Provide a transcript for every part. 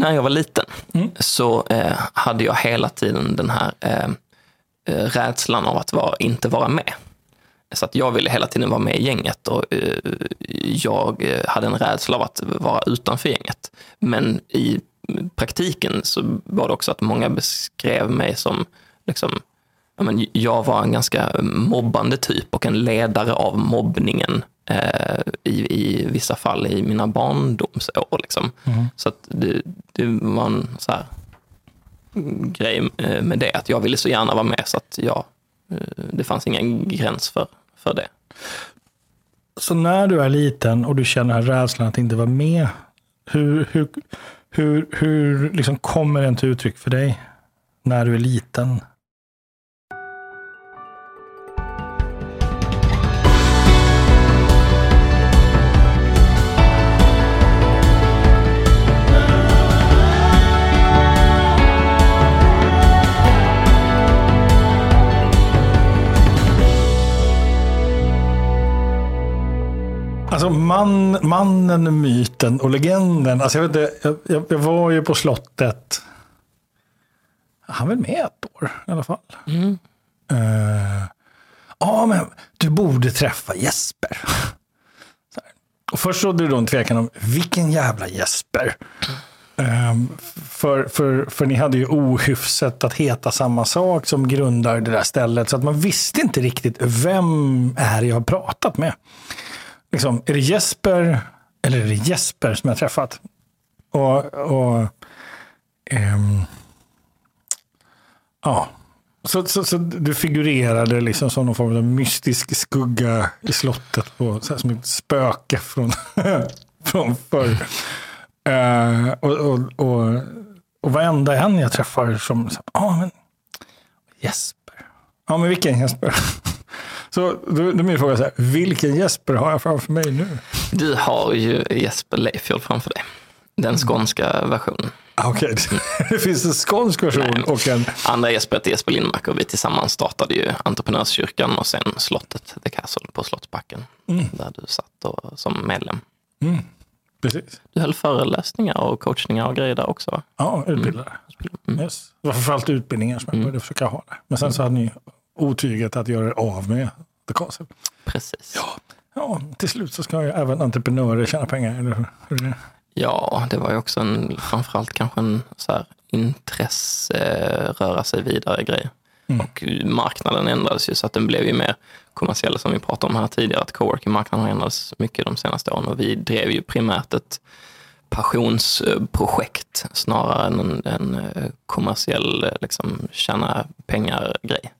när jag var liten så eh, hade jag hela tiden den här eh, eh, rädslan av att vara, inte vara med. Så att jag ville hela tiden vara med i gänget och eh, jag eh, hade en rädsla av att vara utanför gänget. Men i praktiken så var det också att många beskrev mig som, liksom, jag var en ganska mobbande typ och en ledare av mobbningen eh, i, i vissa fall i mina barndomsår. Liksom. Så att det, det var en så här, grej eh, med det, att jag ville så gärna vara med så att jag, eh, det fanns ingen gräns för, för det. Så när du är liten och du känner den här rädslan att inte vara med, hur, hur, hur, hur liksom kommer den till uttryck för dig när du är liten? Alltså man, mannen, myten och legenden. Alltså jag, vet inte, jag, jag, jag var ju på slottet. Han var väl med ett år i alla fall. Eh, Ja, men du borde träffa Jesper. Och först rådde det då en tvekan om vilken jävla Jesper. Ehm, för, för, för ni hade ju ohyfsat att heta samma sak som grundar det där stället. Så att man visste inte riktigt vem är jag har pratat med. Liksom, är det Jesper eller är det Jesper som jag träffat? Och, och ehm, ja, så, så, så du figurerade liksom som någon form av mystisk skugga i slottet, på, så här, som ett spöke från, från förr. Uh, och, och, och, och varenda en jag träffar som, ja ah, men Jesper. Ja men vilken Jesper? Så då, då är min fråga så här, vilken Jesper har jag framför mig nu? Du har ju Jesper Leifjord framför dig. Den skånska versionen. Ah, Okej, det finns en skånsk version och en... Andra Jesper heter Jesper Lindmark och vi tillsammans startade ju Entreprenörskyrkan och sen slottet The Castle på Slottsbacken. Där du satt och, som medlem. Precis. Du höll föreläsningar och coachningar och grejer där också. va? Ja, utbildare. Yes. Det var framförallt utbildningar som jag började försöka ha där. Men sen så hade ni otyget att göra av med The Castle. Precis. Ja, ja, till slut så ska ju även entreprenörer tjäna pengar, eller hur? Ja, det var ju också en, framförallt kanske en så här, intresse, eh, röra sig vidare grej. Och marknaden ändrades ju så att den blev ju mer kommersiell som vi pratade om här tidigare. Att coworking-marknaden har ändrats mycket de senaste åren och vi drev ju primärt ett passionsprojekt snarare än en, en eh, kommersiell eh, liksom, tjäna pengar-grej.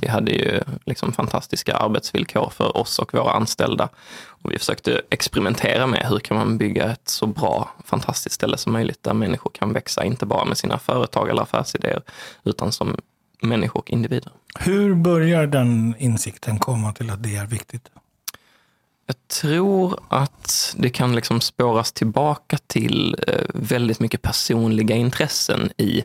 Vi hade ju liksom fantastiska arbetsvillkor för oss och våra anställda. Och vi försökte experimentera med hur kan man bygga ett så bra, fantastiskt ställe som möjligt där människor kan växa, inte bara med sina företag eller affärsidéer, utan som människor och individer. Hur börjar den insikten komma till att det är viktigt? Jag tror att det kan liksom spåras tillbaka till eh, väldigt mycket personliga intressen i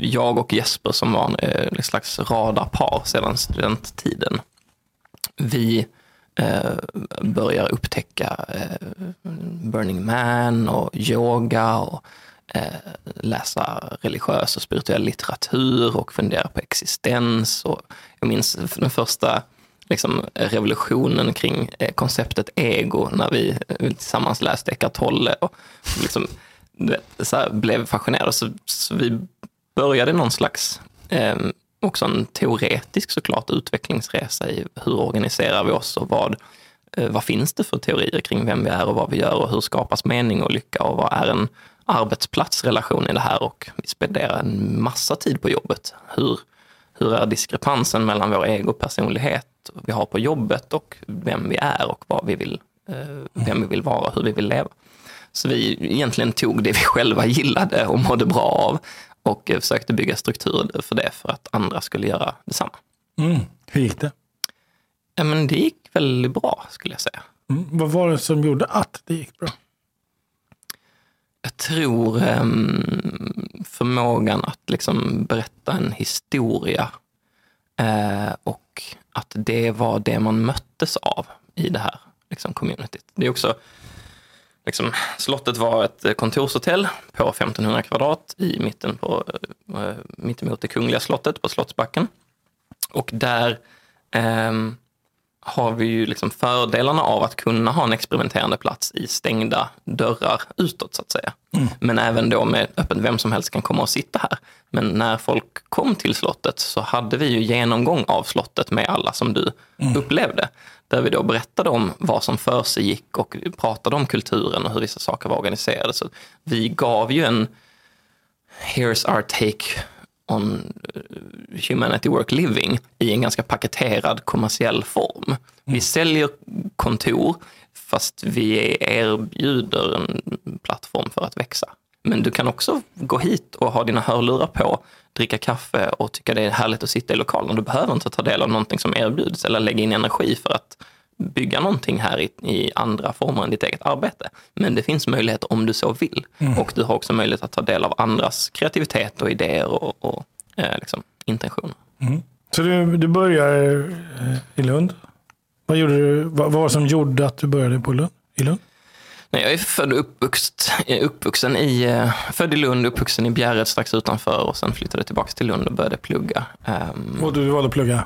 jag och Jesper som var en eh, ett slags radarpar sedan studenttiden. Vi eh, börjar upptäcka eh, Burning Man och yoga och eh, läsa religiös och spirituell litteratur och fundera på existens. Och jag minns den första liksom, revolutionen kring eh, konceptet ego när vi eh, tillsammans läste Eckart Tolle och liksom, vet, så här, blev fascinerade. Så, så vi började någon slags, eh, också en teoretisk såklart, utvecklingsresa i hur organiserar vi oss och vad, eh, vad finns det för teorier kring vem vi är och vad vi gör och hur skapas mening och lycka och vad är en arbetsplatsrelation i det här och vi spenderar en massa tid på jobbet. Hur, hur är diskrepansen mellan vår egopersonlighet vi har på jobbet och vem vi är och vad vi vill, eh, vem vi vill vara och hur vi vill leva. Så vi egentligen tog det vi själva gillade och mådde bra av och eh, försökte bygga strukturer för det för att andra skulle göra detsamma. Mm. Hur gick det? Ja, men det gick väldigt bra skulle jag säga. Mm. Vad var det som gjorde att det gick bra? Jag tror ehm, förmågan att liksom berätta en historia eh, och att det var det man möttes av i det här liksom, communityt. Det är också liksom, slottet var ett eh, kontorshotell på 1500 kvadrat i mitten på, eh, eh, mittemot det kungliga slottet på Slottsbacken. Och där eh, har vi ju liksom fördelarna av att kunna ha en experimenterande plats i stängda dörrar utåt så att säga. Mm. Men även då med öppet, vem som helst kan komma och sitta här. Men när folk kom till slottet så hade vi ju genomgång av slottet med alla som du mm. upplevde. Där vi då berättade om vad som för sig gick och pratade om kulturen och hur vissa saker var organiserade. Så vi gav ju en Here's our take on eh, humanity work living i en ganska paketerad kommersiell form. Mm. Vi säljer kontor fast vi erbjuder en plattform för att växa. Men du kan också gå hit och ha dina hörlurar på, dricka kaffe och tycka det är härligt att sitta i lokalen. Du behöver inte ta del av någonting som erbjuds eller lägga in energi för att bygga någonting här i, i, andra former än ditt eget arbete. Men det finns möjligheter om du så vill. Mm. Och du har också möjlighet att ta del av andras kreativitet och idéer och, och eh, liksom, intentioner. Mm. Så du, du börjar eh, i Lund. Vad, gjorde du, vad, var det som gjorde att du började på Lund, i Lund? Nej, jag är född och uppvuxen, uppvuxen i, eh, född i Lund, uppvuxen i Bjärred strax utanför och sen flyttade tillbaka till Lund och började plugga. Um, och du valde att plugga?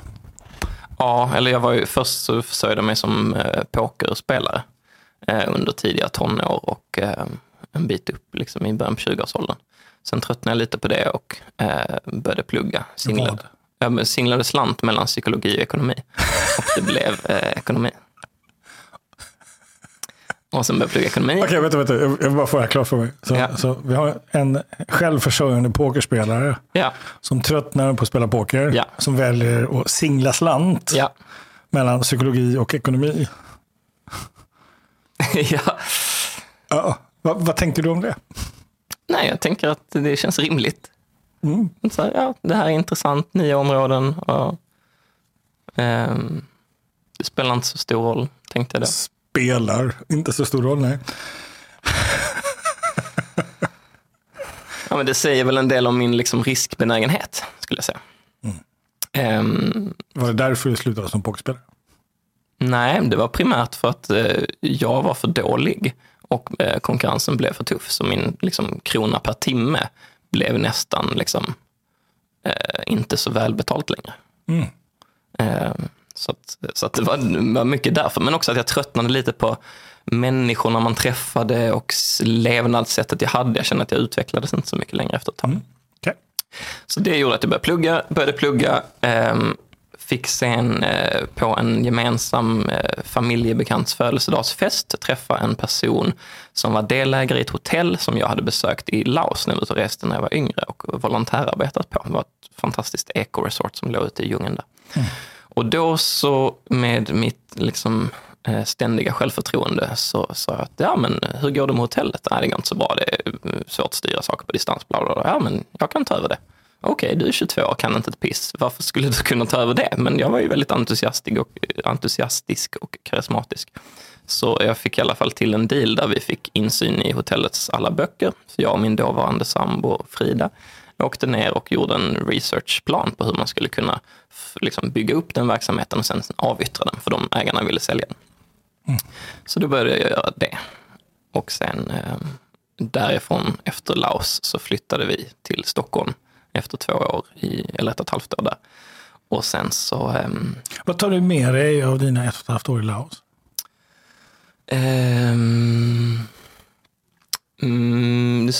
Ja, eller jag var ju, först så försörjde jag mig som eh, pokerspelare eh, under tidiga tonår och eh, en bit upp liksom, i början på 20-årsåldern. Sen tröttnade jag lite på det och eh, började plugga. Singlade, jag singlade slant mellan psykologi och ekonomi. Och det blev eh, ekonomi. Och sen började plugga ekonomi. Okej, vänta, vänta. Jag vill bara få det här klart för mig. Så, ja. så vi har en självförsörjande pokerspelare ja. som tröttnar på att spela poker. Ja. Som väljer att singla slant mellan psykologi och ekonomi. ja. ja. Vad, vad tänker du om det? Nej, jag tänker att det känns rimligt. Mm. Så här, ja, det här är intressant, nya områden. Och, um, det spelar inte så stor roll, tänkte jag då spelar inte så stor roll, nej. ja, men det säger väl en del om min liksom riskbenägenhet, skulle jag säga. Mm. Um, var det därför du slutade som pokerspelare? Nej, det var primärt för att eh, jag var för dålig och eh, konkurrensen blev för tuff. Så min liksom, krona per timme blev nästan liksom, eh, inte så välbetalt längre. Mm. Ehm, så, att, så att det var, var mycket därför. Men också att jag tröttnade lite på människorna man träffade och levnadssättet jag hade. Jag kände att jag utvecklades inte så mycket längre efter ett tag. Mm. Okay. Så det gjorde att jag började plugga. Började plugga eh, fick sen eh, på en gemensam eh, familjebekants födelsedagsfest träffa en person som var delägare i ett hotell som jag hade besökt i Laos när jag var ute och reste när jag var yngre och volontärarbetat på. Det var ett fantastiskt ekoresort som låg ute i djungeln där. Mm. Och då så med mitt liksom, eh, ständiga självförtroende så sa jag att ja, men hur går det med hotellet? Nej, det går inte så bra. Det är eh, svårt att styra saker på distans. Bla, bla, bla. Ja, men jag kan ta över det. Okej, okay, du är 22 och kan inte ett piss. Varför skulle du kunna ta över det? Men jag var ju väldigt entusiastisk och, eh, entusiastisk och karismatisk. Så jag fick i alla fall till en deal där vi fick insyn i hotellets alla böcker. Så jag och min dåvarande sambo Frida åkte ner och gjorde en researchplan på hur man skulle kunna liksom bygga upp den verksamheten och sen avyttra den för de ägarna ville sälja den. Mm. Så då började jag göra det. Och sen eh, därifrån efter Laos så flyttade vi till Stockholm efter två år, i, eller ett och ett halvt år där. Och sen så... Eh, Vad tar du med dig av dina ett och ett halvt år i Laos? Um, Mm,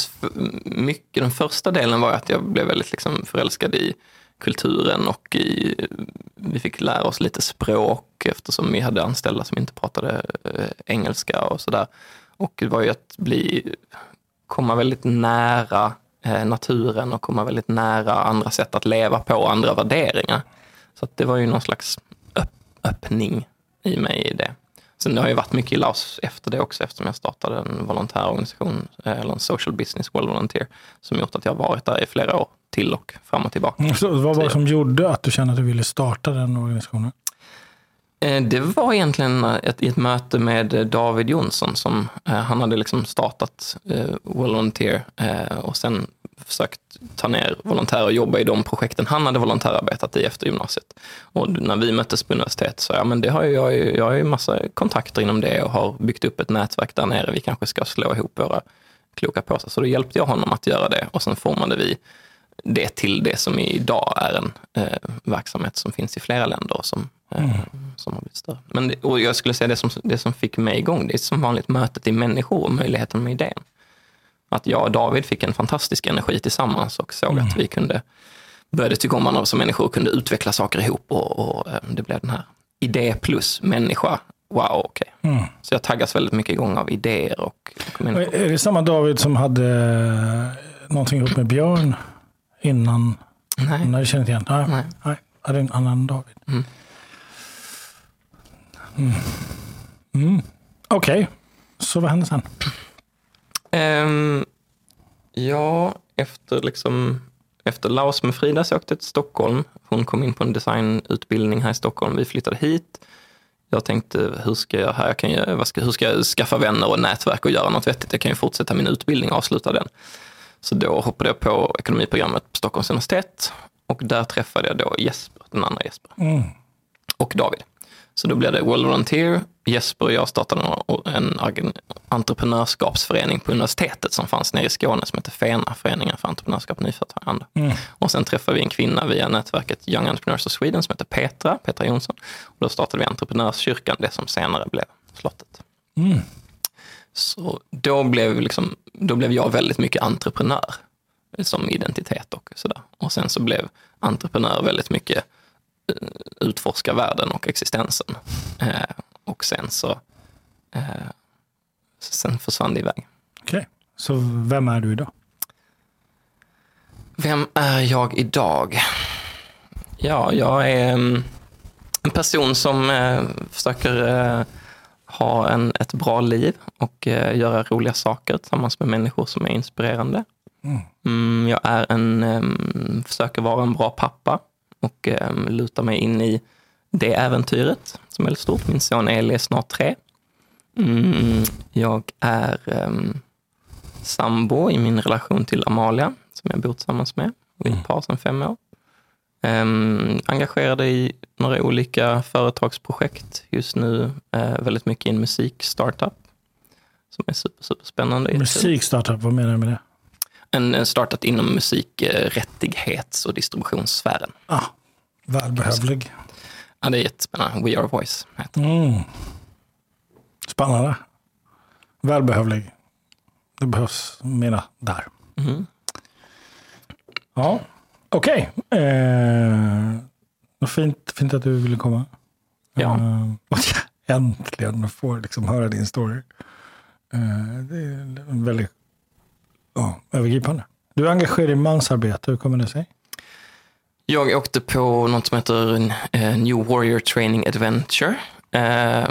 mycket, den första delen var att jag blev väldigt liksom förälskad i kulturen och i, vi fick lära oss lite språk eftersom vi hade anställda som inte pratade eh, engelska och sådär. Och det var ju att bli, komma väldigt nära eh, naturen och komma väldigt nära andra sätt att leva på, andra värderingar. Så det var ju någon slags öppning i mig i det. Sen har jag varit mycket i Laos efter det också eftersom jag startade en volontärorganisation, eh, eller en social business world volunteer, som gjort att jag varit där i flera år till och fram och tillbaka. Mm, så vad var det som gjorde att du kände att du ville starta den organisationen? Eh, det var egentligen eh, ett, ett möte med eh, David Jonsson som eh, han hade liksom startat eh, Volunteer och sen försökt ta ner volontärer och jobba i de projekten han hade volontärarbetat i efter gymnasiet. Och när vi möttes på universitet så ja, men det har jag, ju, jag har ju massa kontakter inom det och har byggt upp ett nätverk där nere. Vi kanske ska slå ihop våra kloka påsar. Så då hjälpte jag honom att göra det och sen formade vi det till det som idag är en eh, verksamhet som finns i flera länder och som, mm. som har blivit större. Men, och jag skulle säga det som, det som fick mig igång, det är som vanligt mötet i människor och möjligheten med idén. Att jag och David fick en fantastisk energi tillsammans och såg mm. att vi kunde började tycka om varandra som människor och kunde utveckla saker ihop och, och eh, det blev den här idé plus människa. Wow, okej. Okay. Mm. Så jag taggas väldigt mycket igång av idéer och, och människor. Är det samma David som hade någonting ihop med Björn? innan? Nej. När du känner igen? Nej. Nej. Nej. Är det en annan David? Mm. Mm. Mm. Okej, okay. så vad hände sen? Um, ja, efter, liksom, efter Laos med Frida så åkte jag till Stockholm. Hon kom in på en designutbildning här i Stockholm. Vi flyttade hit. Jag tänkte, hur ska jag, här, kan jag, vad ska, hur ska jag skaffa vänner och nätverk och göra något vettigt? Jag kan ju fortsätta min utbildning och avsluta den. Så då hoppade jag på ekonomiprogrammet på Stockholms universitet och där träffade jag då Jesper, den andra Jesper. Mm. Och David. Så då blev det World Volunteer. Jesper och jag startade en entreprenörskapsförening på universitetet som fanns nere i Skåne som heter FENA, Föreningen för entreprenörskap och nyföretagande. Mm. Och sen träffade vi en kvinna via nätverket Young Entrepreneurs of Sweden som heter Petra, Petra Jonsson. Och då startade vi Entreprenörskyrkan, det som senare blev slottet. Mm. Så då blev, liksom, då blev jag väldigt mycket entreprenör som identitet och sådär. Och sen så blev entreprenör väldigt mycket utforska världen och existensen. Uh, och sen så uh, sen försvann det iväg. Okej, okay. så vem är du idag? Vem är jag idag? Ja, jag är um, en person som försöker ha en, ett bra liv och eh, göra roliga saker tillsammans med människor som är inspirerande. Mm. Mm, jag är en, um, försöker vara en bra pappa och um, luta mig in i det äventyret som är väldigt stort. Min son Eli är snart tre. Mm, jag är um, sambo i min relation till Amalia som jag bor tillsammans med. Vi är ett par sedan fem år. Um, engagerade i några olika företagsprojekt just nu. Uh, väldigt mycket i en musikstartup som är super, superspännande. Musikstartup, vad menar du med det? En, en startup inom musikrättighets och distributionssfären. Ah, välbehövlig. Ja, det är jättespännande. We Are Voice heter mm. Spännande. Välbehövlig. Det behövs mera där. Mm. Ja. Okej. Okay. Eh, fint, fint att du ville komma. Ja. Eh, äntligen få liksom höra din story. Eh, det är väldigt ja, övergripande. Du är engagerad i mansarbete, hur kommer det sig? Jag åkte på något som heter eh, New Warrior Training Adventure eh,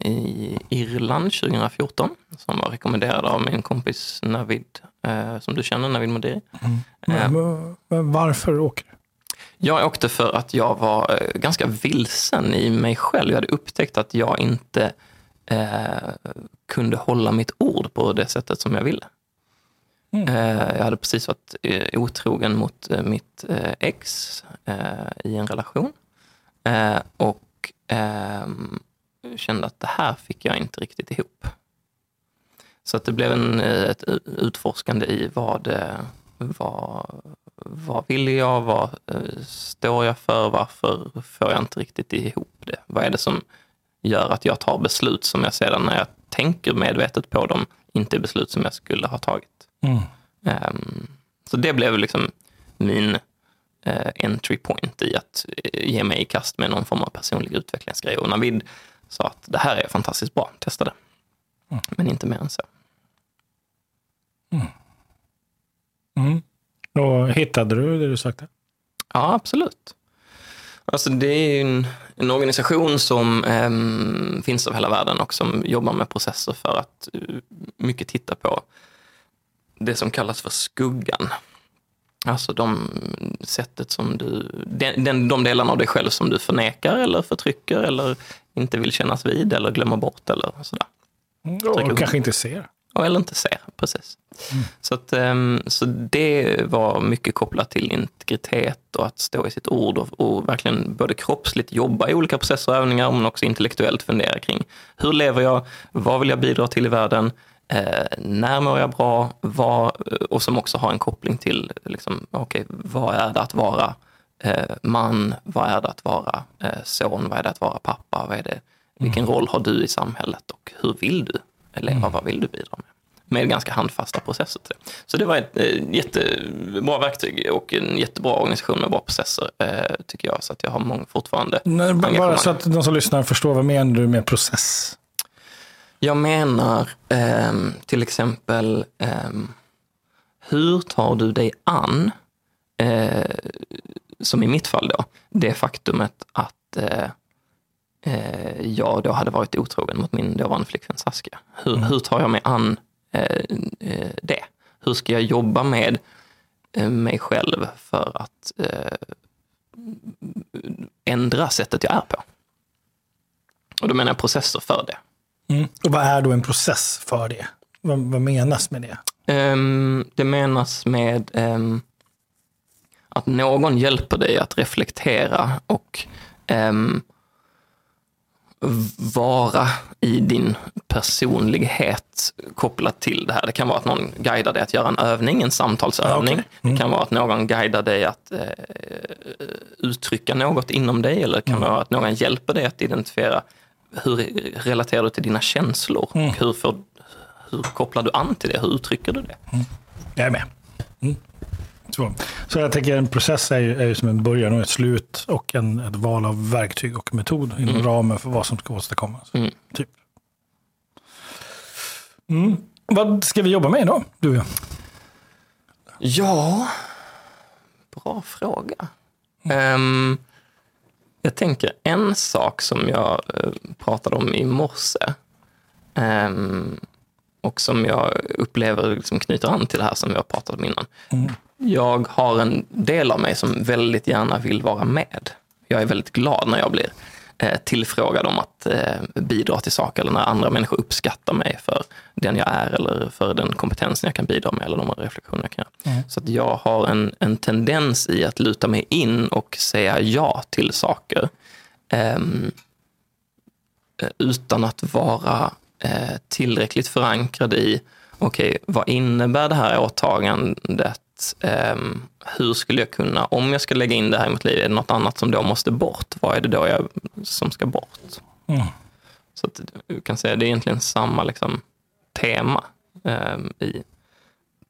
i Irland 2014 som var rekommenderad av min kompis Navid eh, som du känner, Navid Modiri. Mm. Eh, varför åker du? Jag åkte för att jag var eh, ganska vilsen i mig själv. Jag hade upptäckt att jag inte eh, kunde hålla mitt ord på det sättet som jag ville. Mm. Eh, jag hade precis varit eh, otrogen mot eh, mitt ex i en relation. och ehm, kände att det här fick jag inte riktigt ihop. Så att det blev en, ett utforskande i vad, vad, vad vill jag, vad står jag för, varför får jag inte riktigt ihop det? Vad är det som gör att jag tar beslut som jag sedan när jag tänker medvetet på dem inte är beslut som jag skulle ha tagit. Mm. Um, så det blev liksom min uh, entry point i att uh, ge mig i kast med någon form av personlig utvecklingsgrej. Och Navid sa att det här är fantastiskt bra, testa det. Mm. Men inte mer än så. Mm. Mm. Och hittade du det du sökte? Ja, absolut. Alltså det är en, en organisation som eh, finns över hela världen och som jobbar med processer för att uh, mycket titta på det som kallas för skuggan. Alltså de sättet som du, den, den, de delarna av dig själv som du förnekar eller förtrycker eller inte vill kännas vid eller glömmer bort eller sådär. Och kanske inte ser. Eller inte ser, precis. Mm. Så, att, ehm, så det var mycket kopplat till integritet och att stå i sitt ord och, och verkligen både kroppsligt jobba i olika processer och övningar men också intellektuellt fundera kring hur lever jag, vad vill jag bidra till i världen, eh, när mår jag bra vad, och som också har en koppling till liksom, okay, vad är det att vara eh, man, vad är det att vara eh, son, vad är det att vara pappa, vad är det, vilken mm. roll har du i samhället och hur vill du leva, mm. vad vill du bidra med? Med ganska handfasta processer till det. Så det var ett eh, jättebra verktyg och en jättebra organisation med bra processer, eh, tycker jag. Så att jag har många fortfarande Nej, Bara så att de som lyssnar förstår, vad menar du med process? Jag menar eh, till exempel, eh, hur tar du dig an, eh, som i mitt fall då, det faktumet att eh, eh, jag då hade varit otrogen mot min dåvarande flickvän Saskia. Hur, mm. hur tar jag mig an eh, det? Hur ska jag jobba med mig själv för att ändra sättet jag är på? Och då menar jag processer för det. Mm. Och vad är då en process för det? Vad, vad menas med det? Um, det menas med um, att någon hjälper dig att reflektera och um, vara i din personlighet kopplat till det här. Det kan vara att någon guidar dig att göra en övning, en samtalsövning. Okay. Mm. Det kan vara att någon guidar dig att eh, uttrycka något inom dig eller det kan mm. vara att någon hjälper dig att identifiera hur relaterar du till dina känslor? Mm. hur, får, hur kopplar du an till det? Hur uttrycker du det? Mm. Jag är med. Mm. Så. så jag tänker en process är ju, är ju som en början och ett slut och en, ett val av verktyg och metod inom mm. ramen för vad som ska åstadkommas. Mm. Typ. Mm. Vad ska vi jobba med idag, du och jag? Ja, bra fråga. Um, jag tänker en sak som jag uh, pratade om i morse um, och som jag upplever liksom knyter an till det här som vi har pratat om innan. Mm jag har en del av mig som väldigt gärna vill vara med. Jag är väldigt glad när jag blir eh, tillfrågad om att eh, bidra till saker eller när andra människor uppskattar mig för den jag är eller för den kompetensen jag kan bidra med eller de reflektioner jag kan göra. Mm. Så att jag har en, en tendens i att luta mig in och säga ja till saker ehm, eh, utan att vara eh, tillräckligt förankrad i okej, okay, vad innebär det här åtagandet um, hur skulle jag kunna, om jag ska lägga in det här i mitt liv, är det något annat som då måste bort? Vad är det då jag, som ska bort? Mm. Så att, du kan säga det är egentligen samma liksom, tema um, i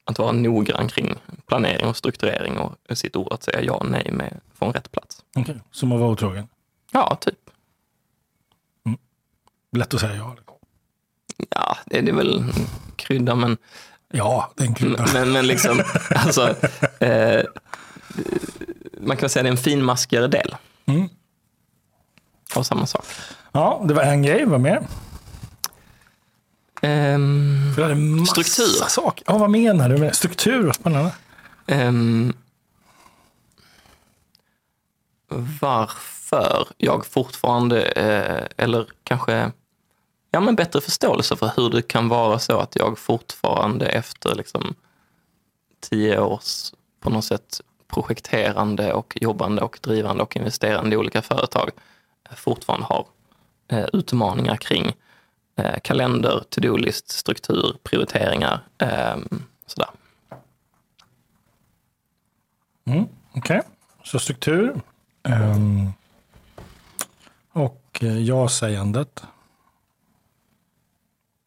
att vara noggrann kring planering och strukturering och sitt ord att säga ja och nej med, från rätt plats. Okay. Som att vara otrogen? Ja, typ. Mm. Lätt att säga ja. Ja, det, det är väl krydda, men Ja, den klubben. Men, men liksom, alltså, eh, man kan säga att det är en finmaskigare del. Mm. Av samma sak. Ja, det var en grej. Vad mer? Um, struktur. Saker. Ja, vad menar du med struktur? Spännande. Um, varför jag fortfarande, eh, eller kanske ja, men bättre förståelse för hur det kan vara så att jag fortfarande efter liksom, tio års på något sätt projekterande och jobbande och drivande och investerande i olika företag eh, fortfarande har eh, utmaningar kring eh, kalender, to-do-list, struktur, prioriteringar. Eh, sådär. Mm, Okej, okay. så struktur. Um, och eh, ja-sägandet.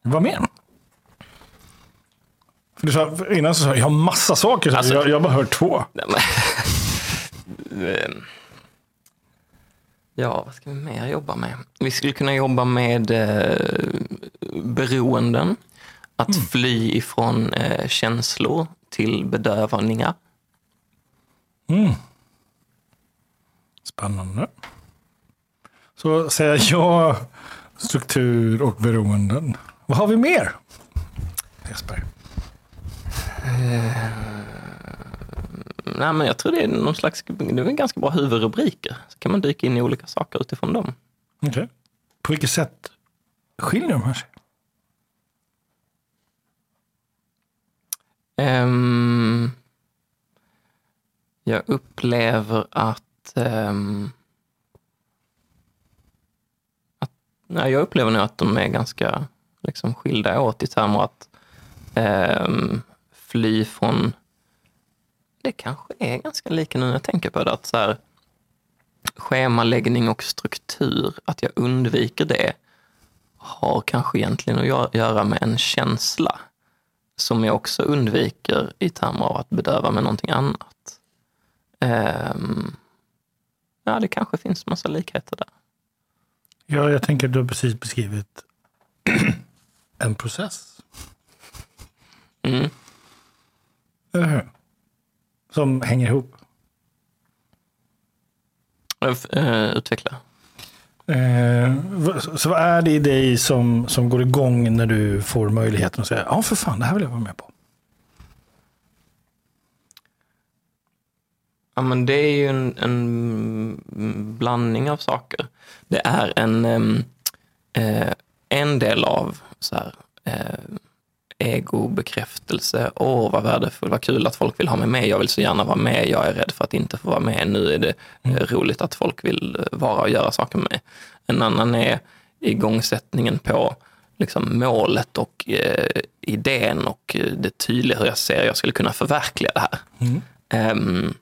Vad mer? För du sa, innan så sa jag, jag har massa saker. Alltså, jag, jag har bara hört två. ja, vad ska vi mer jobba med? Vi skulle kunna jobba med eh, beroenden. Att mm. fly ifrån eh, känslor till bedövningar. Mm. Spännande. Så säger jag struktur och beroenden. Vad har vi mer? Jesper. Uh, nej, men jag tror det är någon slags, det är ganska bra huvudrubriker. Så kan man dyka in i olika saker utifrån dem. Okay. På vilket sätt skiljer de här sig? Ehm, jag upplever att, ehm, att... Nej, jag upplever nog att de är ganska liksom, skilda åt i termer att ehm, fly från... Det kanske är ganska lika nu när jag tänker på det. Att så här, schemaläggning och struktur, att jag undviker det, har kanske egentligen att göra med en känsla som jag också undviker i termer av att bedöva med någonting annat. Um, ja, det kanske finns massa likheter där. Ja, jag tänker att du har precis beskrivit en process. Mm. Eller hur? Som hänger ihop. Uh, utveckla. Eh, så vad är det i dig som, som går igång när du får möjligheten att säga ja för fan, det här vill jag vara med på? Ja, men det är ju en, en blandning av saker. Det är en, eh, en del av så här, eh, egobekräftelse. Åh, vad värdefullt, vad kul att folk vill ha mig med. Jag vill så gärna vara med. Jag är rädd för att inte få vara med. Nu är det eh, roligt att folk vill eh, vara och göra saker med mig. En annan är igångsättningen på liksom, målet och eh, idén och eh, det tydliga hur jag ser jag skulle kunna förverkliga det här. Ehm,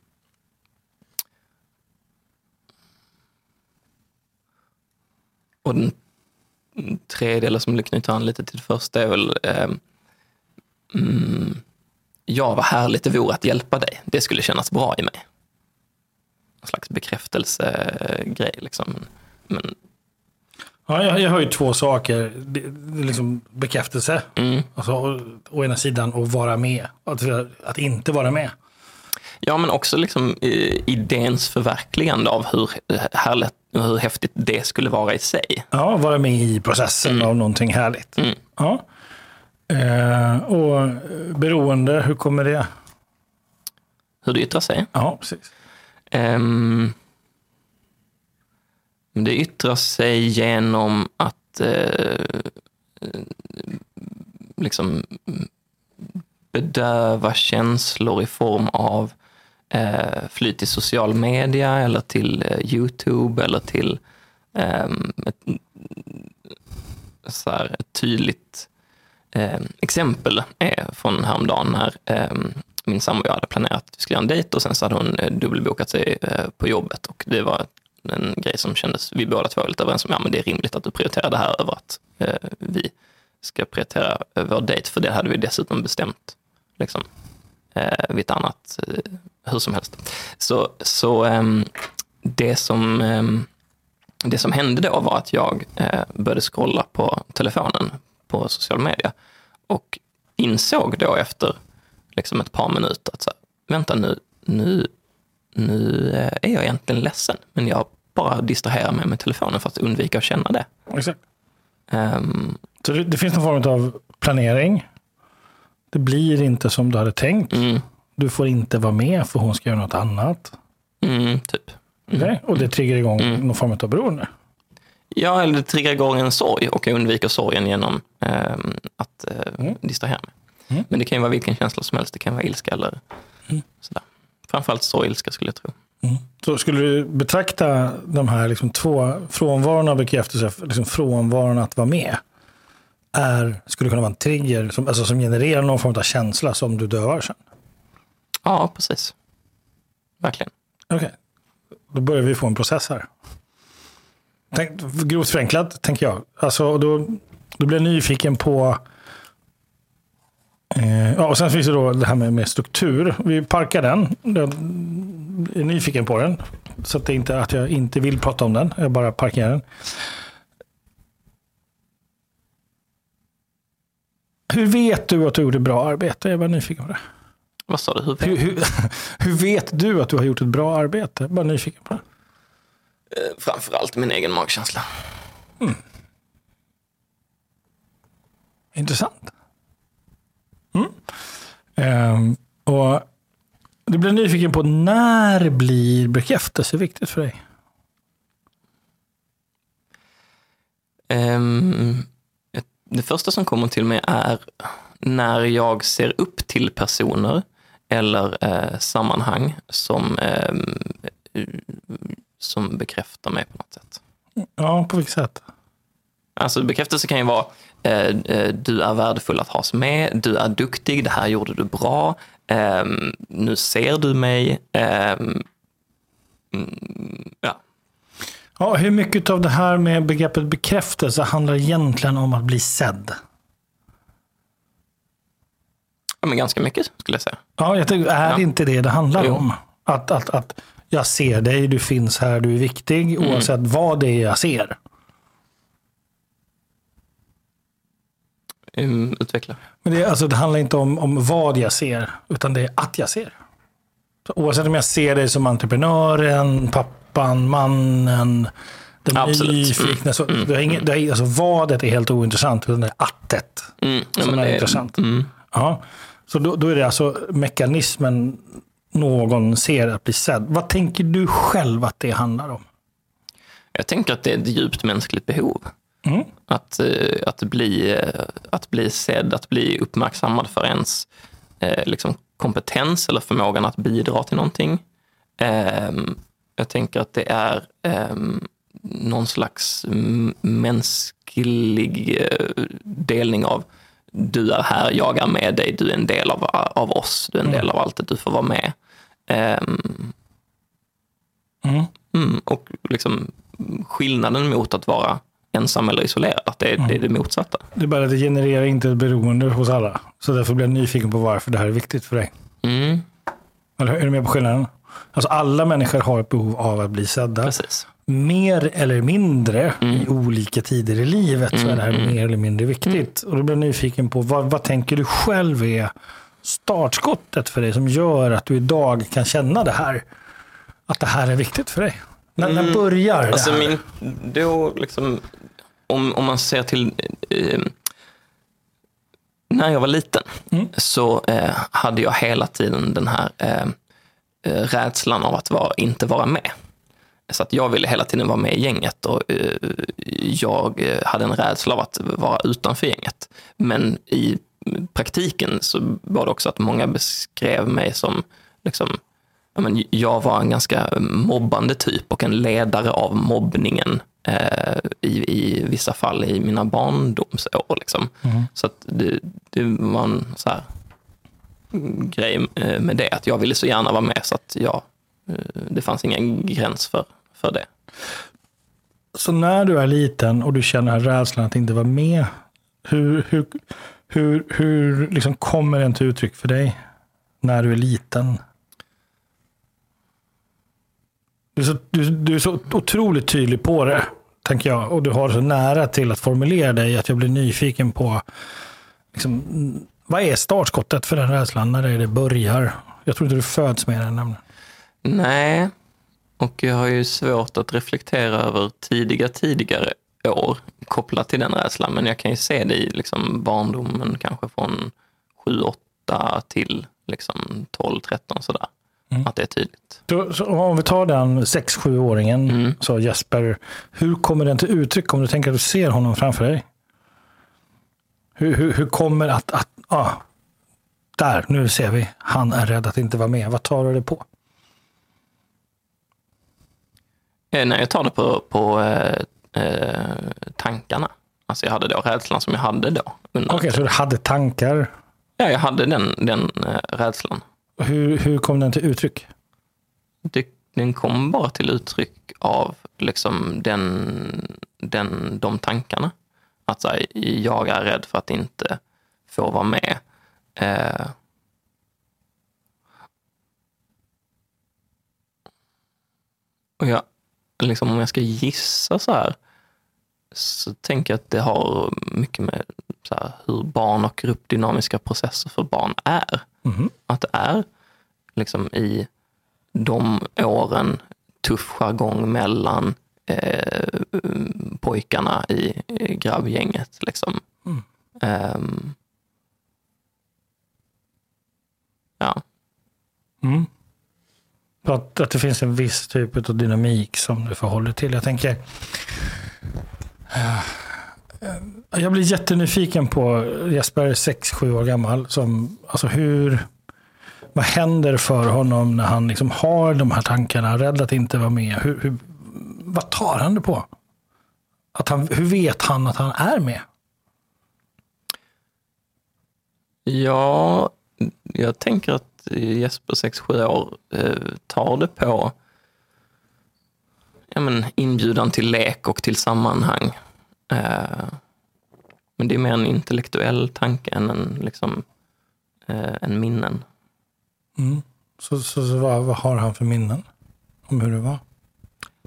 och den tredje, eller som knyter an lite till det första, är väl mm, ja, vad härligt det vore att hjälpa dig. Det skulle kännas bra i mig. En slags bekräftelsegrej. Liksom. Men, Ja, jag, jag har ju två saker. Det, det är liksom bekräftelse, mm. alltså, å, å ena sidan, och vara med. Att, att inte vara med. Ja, men också liksom, eh, idéns förverkligande av hur, härligt, hur häftigt det skulle vara i sig. Ja, vara med i processen av någonting härligt. Mm. Ja. Eh, och beroende, hur kommer det? Hur det yttrar sig. Ja, precis. Ehm, det yttrar sig genom att eh, liksom bedöva känslor i form av eh, flyt till social media eller till eh, Youtube eller till eh, ett, så här, ett tydligt eh, exempel är från häromdagen när eh, min sambo och jag hade planerat att vi skulle göra en dejt och sen så hade hon eh, dubbelbokat sig eh, på jobbet och det var en grej som kändes, vi båda två var lite överens om, ja men det är rimligt att du prioriterar det här över att eh, vi ska prioritera eh, vår dejt, för det hade vi dessutom bestämt liksom, eh, vid ett annat, eh, hur som helst. Så, så ehm, det som ehm, det som hände då var att jag eh, började scrolla på telefonen på social media och insåg då efter liksom ett par minuter att så vänta nu, nu, nu eh, är jag egentligen ledsen, men jag bara distraherar mig med telefonen för att undvika att känna det. Exakt. Ehm, Så det, det finns någon form av planering. Det blir inte som du hade tänkt. mm, Du får inte vara med för hon ska göra något annat. mm, typ. Okej? Och det triggar igång någon form av beroende. Ja, eller det triggar igång en sorg och jag undviker sorgen genom ehm, att eh, distrahera mig. Mm. Men det kan ju vara vilken känsla som helst. Det kan vara ilska eller sådär. Framförallt och ilska skulle jag tro. Så skulle du betrakta de här liksom två frånvaron av bekräftelse, liksom frånvaron att vara med, är, skulle kunna vara en trigger som, alltså som genererar någon form av känsla som du dövar sen? Ja, precis. Verkligen. Okej, då börjar vi få en process här. Tänk, grovt förenklat, tänker jag. Alltså, då, då blir jag nyfiken på... Eh, ja, och sen finns det då det här med, med struktur. Vi parkar den. Jag är nyfiken på den. Så att det inte är att jag inte vill prata om den. Jag bara parkerar den. Hur vet du att du gjorde bra arbete? Jag är bara nyfiken på det. Vad sa du? Hur, Hur, hur, hur vet du att du har gjort ett bra arbete? Bara nyfiken på det. Eh, Framförallt min egen magkänsla. Intressant. Mm. Ehm, och du blir nyfiken på när blir bekräftelse viktigt för dig? Ehm, det första som kommer till mig är när jag ser upp till personer eller eh, sammanhang som, eh, som bekräftar mig på något sätt. Ja, på vilket sätt? Alltså bekräftelse kan ju vara eh, eh, du är värdefull att ha med, du är duktig, det här gjorde du bra, eh, nu ser du mig. ehm, mm, ja. Ja, hur mycket av det här med begreppet bekräftelse handlar egentligen om att bli sedd? Ja, men ganska mycket skulle jag säga. Ja, jag tänker, är Ja. det inte det det handlar Jo. om? Att, att, att jag ser dig, du finns här, du är viktig, Mm. oavsett vad det är jag ser. Um, utveckla. Men det, alltså, det handlar inte om, om vad jag ser, utan det är att jag ser. Så oavsett om jag ser dig som entreprenören, pappan, mannen, den Absolut. nyfikna. Så, det är inget, det är, alltså, vadet är helt ointressant, utan det är attet Mm, ja, som men är det- intressant. Mm, Ja. Så då, då är det alltså mekanismen någon ser att bli sedd. Vad tänker du själv att det handlar om? jag tänker att det är ett djupt mänskligt behov. Mm. Att, eh, att, bli, eh, att bli sedd, att bli uppmärksammad för ens eh, liksom kompetens eller förmågan att bidra till någonting. Ehm, jag tänker att det är ehm, någon slags mänsklig delning av du är här, jag är med dig, du är en del av, av oss, du är en del av allt, du får vara med. Ehm, Mm. Mm, och liksom skillnaden mot att vara ensam eller isolerad, att det är det, är det motsatta. Det är bara att det genererar inte ett beroende hos alla. Så därför blir jag nyfiken på varför det här är viktigt för dig. Mm, Eller, är du med på skillnaden? Alltså alla människor har ett behov av att bli sedda. precis. Mer eller mindre Mm. i olika tider i livet så är det här mer eller mindre viktigt. Och då blir jag nyfiken på vad, vad tänker du själv är startskottet för dig som gör att du idag kan känna det här? Att det här är viktigt för dig. När, när börjar det Alltså här? min, då liksom, om, om man ser till eh, när jag var liten så eh, hade jag hela tiden den här eh, eh, rädslan av att vara, inte vara med. Så att jag ville hela tiden vara med i gänget och eh, jag eh, hade en rädsla av att vara utanför gänget. Men i praktiken så var det också att många beskrev mig som liksom, ja, men jag var en ganska mobbande typ och en ledare av mobbningen eh, i, i vissa fall i mina barndomsår. Liksom. Så att det, det var en så här, mm, grej eh, med det, att jag ville så gärna vara med så att jag, det fanns ingen gräns för, för det. Så när du är liten och du känner den här rädslan att inte vara med, hur, hur, hur, hur liksom kommer den till uttryck för dig när du är liten? Du är, så, du, du är så otroligt tydlig på det, tänker jag. Och du har så nära till att formulera dig att jag blir nyfiken på liksom, vad är startskottet för den rädslan? När är det börjar? Jag tror inte du föds med den. nämligen. Nej, och jag har ju svårt att reflektera över tidiga, tidigare år kopplat till den rädslan. Men jag kan ju se det i liksom barndomen, kanske från 7-8 till liksom 12-13 sådär. Att det är tydligt. Så, så om vi tar den 6-7-åringen, Mm. så Jesper, hur kommer den till uttryck om du tänker att du ser honom framför dig? Hur, hur, hur kommer att, att ah, där, nu ser vi, han är rädd att inte vara med. Vad tar du det på? Eh, Nej, jag tar det på, på eh, eh, tankarna. Alltså jag hade då rädslan som jag hade då. Okej, så du hade tankar. Ja, jag hade den, den eh, rädslan. Hur, hur kom den till uttryck? Det, den kom bara till uttryck av liksom den, den, de tankarna. Att här, jag är rädd för att inte få vara med. Eh, och jag, liksom, om jag ska gissa så här så tänker jag att det har mycket med så här, hur barn och gruppdynamiska processer för barn är. Mhm. Att det är liksom i de åren tuff jargong mellan eh, pojkarna i, i grabbgänget. Liksom. Mm. Ehm, ja. Mm. Att, att det finns en viss typ av dynamik som du förhåller till. Jag tänker, eh, Jag blir jättenyfiken på Jesper, 6-7 år gammal. Som, alltså hur, vad händer för honom när han liksom har de här tankarna, rädd att inte vara med? Hur, hur, vad tar han det på? Att han, hur vet han att han är med? Ja, jag tänker att Jesper, 6-7 år, eh, tar det på ja, men, inbjudan till lek och till sammanhang. Eh, men det är mer en intellektuell tanke än en, liksom, eh, en minnen. Mm. Så, så, så vad, vad, har han för minnen om hur det var?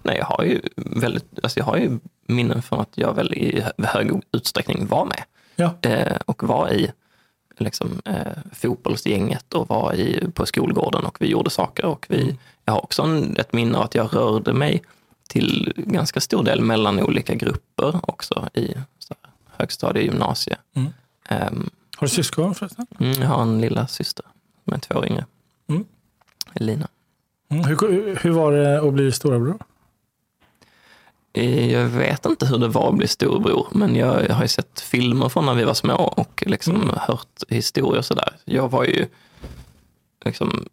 Nej, jag har ju, väldigt, alltså jag har ju minnen från att jag väl i hög utsträckning var med. Ja. Och var i liksom, eh, fotbollsgänget och var i, på skolgården och vi gjorde saker. Och vi, mm. Jag har också en, ett minne av att jag rörde mig till ganska stor del mellan olika grupper också i högstadie och gymnasie. Mm. Um, har du syskon förresten? Mm, jag har en lilla syster som är två år yngre. Mm. Elina. Mm, hur, hur var det att bli storebror? Eh, jag vet inte hur det var att bli storebror, men jag, jag har ju sett filmer från när vi var små och liksom mm. hört historier och sådär. Jag var ju liksom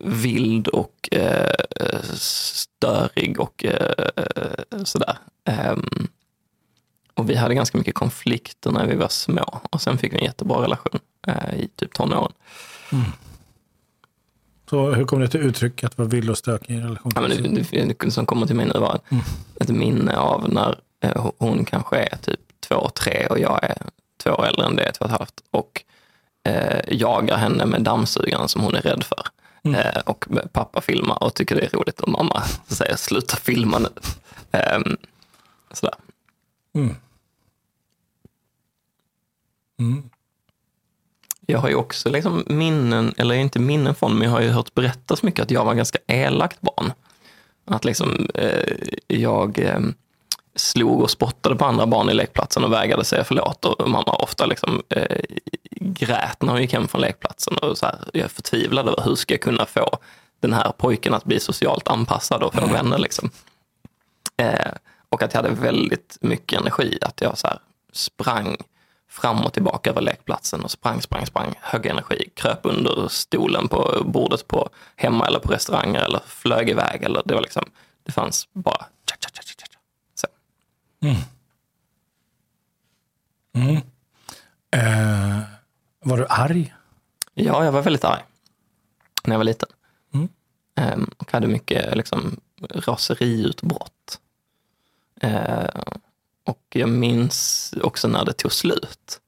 vild och eh, störig och eh, sådär. Um, och vi hade ganska mycket konflikter när vi var små och sen fick vi en jättebra relation eh, i typ tonåren. Mm. Så hur kom det till uttryck att vara vild och stökig i relation? Ja, men det, det, som kommer till mig nu var mm. ett minne av när eh, hon kanske är typ två, tre och jag är två år äldre än det, två och ett halvt. Och eh, jagar henne med dammsugaren som hon är rädd för. Mm. Eh, och pappa filmar och tycker det är roligt och mamma säger sluta filma nu. Eh, sådär. Mm. Mm. Jag har ju också liksom minnen, eller inte minnen från, men jag har ju hört berättas mycket att jag var ganska elakt barn. Att liksom eh, jag eh, slog och spottade på andra barn i lekplatsen och vägrade säga förlåt. Och mamma ofta liksom, eh, grät när hon gick hem från lekplatsen. Och så här, jag förtvivlade över hur ska jag kunna få den här pojken att bli socialt anpassad och få mm. vänner. Liksom. Eh, och att jag hade väldigt mycket energi. Att jag så här, sprang fram och tillbaka över lekplatsen och sprang, sprang, sprang, hög energi, kröp under stolen på bordet på hemma eller på restauranger eller flög iväg. Eller det, var liksom, det fanns bara tja, tja, tja, tja, så. Mm. Mm. Uh, var du arg? Ja, jag var väldigt arg när jag var liten. Mm. Um, och hade mycket liksom, raseriutbrott. Uh, och jag minns också när det tog slut.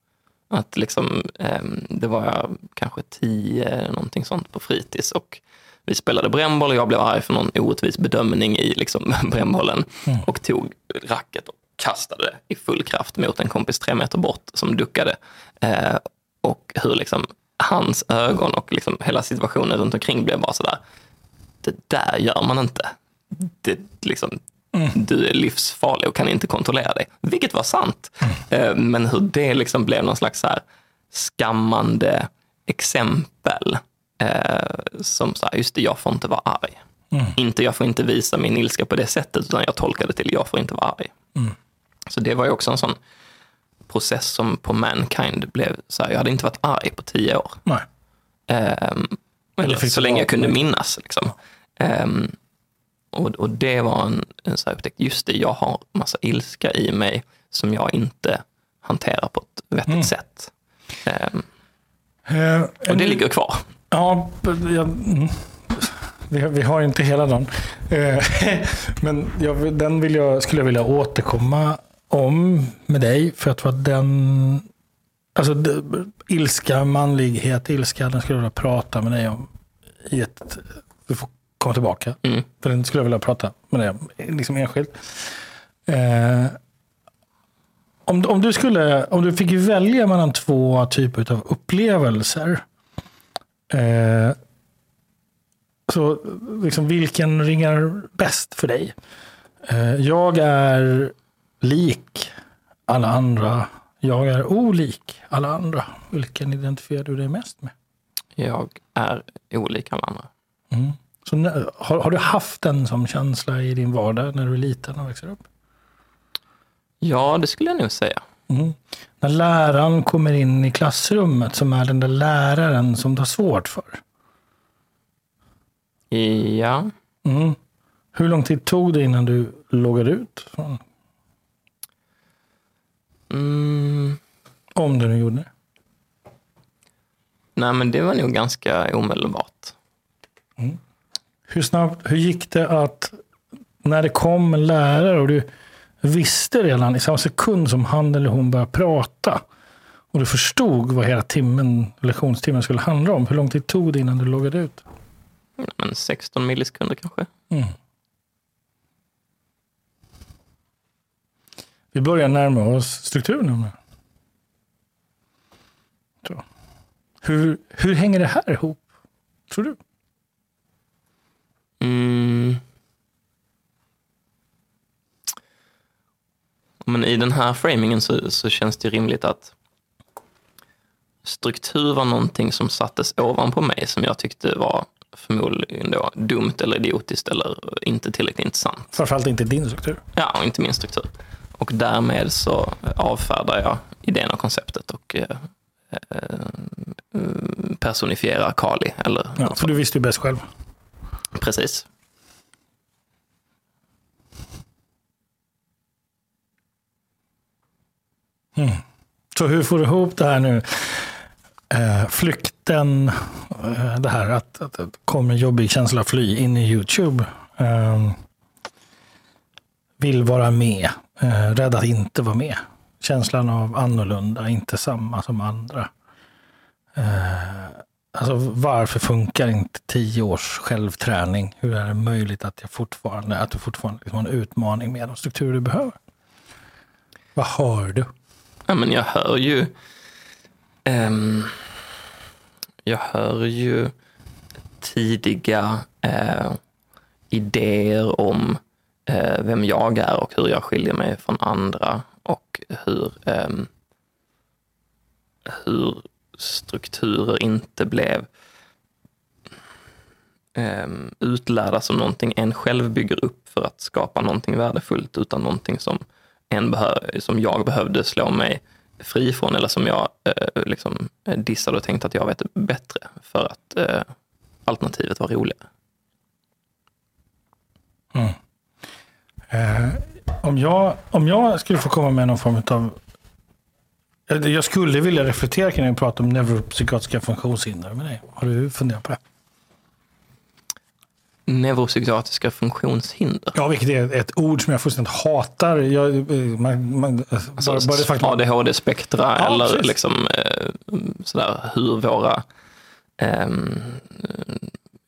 Att liksom, eh, det var kanske tio, någonting sånt på fritids och vi spelade brännboll och jag blev arg för någon orättvis bedömning i liksom, brännbollen mm. och tog racket och kastade det i full kraft mot en kompis tre meter bort som duckade. Eh, och hur liksom hans ögon och liksom hela situationen runt omkring blev bara sådär, det där gör man inte. Det, liksom, Mm. Du är livsfarlig och kan inte kontrollera dig. Vilket var sant. Mm. Men hur det liksom blev någon slags så här skammande exempel. Eh, som så här, just det, jag får inte vara arg. Mm. Inte jag får inte visa min ilska på det sättet, utan jag tolkade till jag får inte vara arg. Mm. Så det var ju också en sån process som på Mankind blev så här, jag hade inte varit arg på tio år. Nej. Um, eller så länge jag kunde minnas. Liksom. Um, och, och det var en, en så här upptäckt, just det, jag har massa ilska i mig som jag inte hanterar på ett vettigt mm. sätt. Um, uh, och det ligger kvar. Ja, jag, mm. vi, har inte hela dagen. Uh, men jag, den vill jag, skulle jag vilja återkomma om med dig. För att vara den... Alltså, ilska, manlighet, ilska, den skulle jag vilja prata med dig om. I ett, vi får komma tillbaka. Mm. För den skulle jag vilja prata med dig om, liksom enskilt. Eh, om, om, du skulle, om du fick välja mellan två typer av upplevelser. Eh, så liksom, vilken ringar bäst för dig? Eh, jag är lik alla andra. Jag är olik alla andra. Vilken identifierar du dig mest med? Jag är olik alla andra. Mm. Så har, har, du haft en sån känsla i din vardag när du är liten och växer upp? Ja, det skulle jag nog säga. Mm. När läraren kommer in i klassrummet som är den där läraren som du har svårt för. Ja. Mm. Hur lång tid tog det innan du loggade ut? Från, Mm. om du nu gjorde det. Nej, men det var nog ganska omedelbart. Hur snabbt, hur gick det att när det kom en lärare och du visste redan i samma sekund som han eller hon började prata och du förstod vad hela timmen, lektionstimmen skulle handla om. Hur lång tid tog det innan du loggade ut? Men 16 millisekunder kanske. Mm. Vi börjar närma oss strukturen. Så. Hur, hur hänger det här ihop, tror du? Mm. Men i den här framingen så, så känns det rimligt att struktur var någonting som sattes ovanpå mig som jag tyckte var förmodligen då dumt eller idiotiskt eller inte tillräckligt intressant. Framförallt inte din struktur. Ja, och inte min struktur. Och därmed så avfärdar jag idén och konceptet och eh, eh, personifierar Kali. Eller Ja, för du visste ju bäst själv. Precis. Precis. Så hur får du ihop det här nu? Eh, flykten, eh, det här att, att det kommer en jobbig känsla att fly in i YouTube. Eh, vill vara med, eh, rädd att inte vara med. Känslan av annorlunda, inte samma som andra. Eh, Alltså varför funkar inte tio års självträning? Hur är det möjligt att, jag fortfarande, att du fortfarande liksom har en utmaning med de strukturer du behöver? Vad hör du? Ja, men jag hör ju... Um, jag hör ju tidiga uh, idéer om uh, vem jag är och hur jag skiljer mig från andra och hur, um, hur strukturer inte blev ehm, utlärda som någonting en själv bygger upp för att skapa någonting värdefullt utan någonting som, en som jag behövde slå mig fri från eller som jag eh, liksom eh, dissade och tänkte att jag vet bättre för att eh, alternativet var roligare. Mm. Eh, om, jag, om jag skulle få komma med någon form av... Jag skulle vilja reflektera kring och prata om neuropsykiatriska funktionshinder med dig. Har du funderat på det? Neuropsykiatriska funktionshinder. Ja, vilket är ett ord som jag fullständigt hatar. Jag, eh, man, man, Alltså, bara, bara det faktum ADHD-spektra Ja, eller precis. liksom, eh, sådär, hur våra ehm,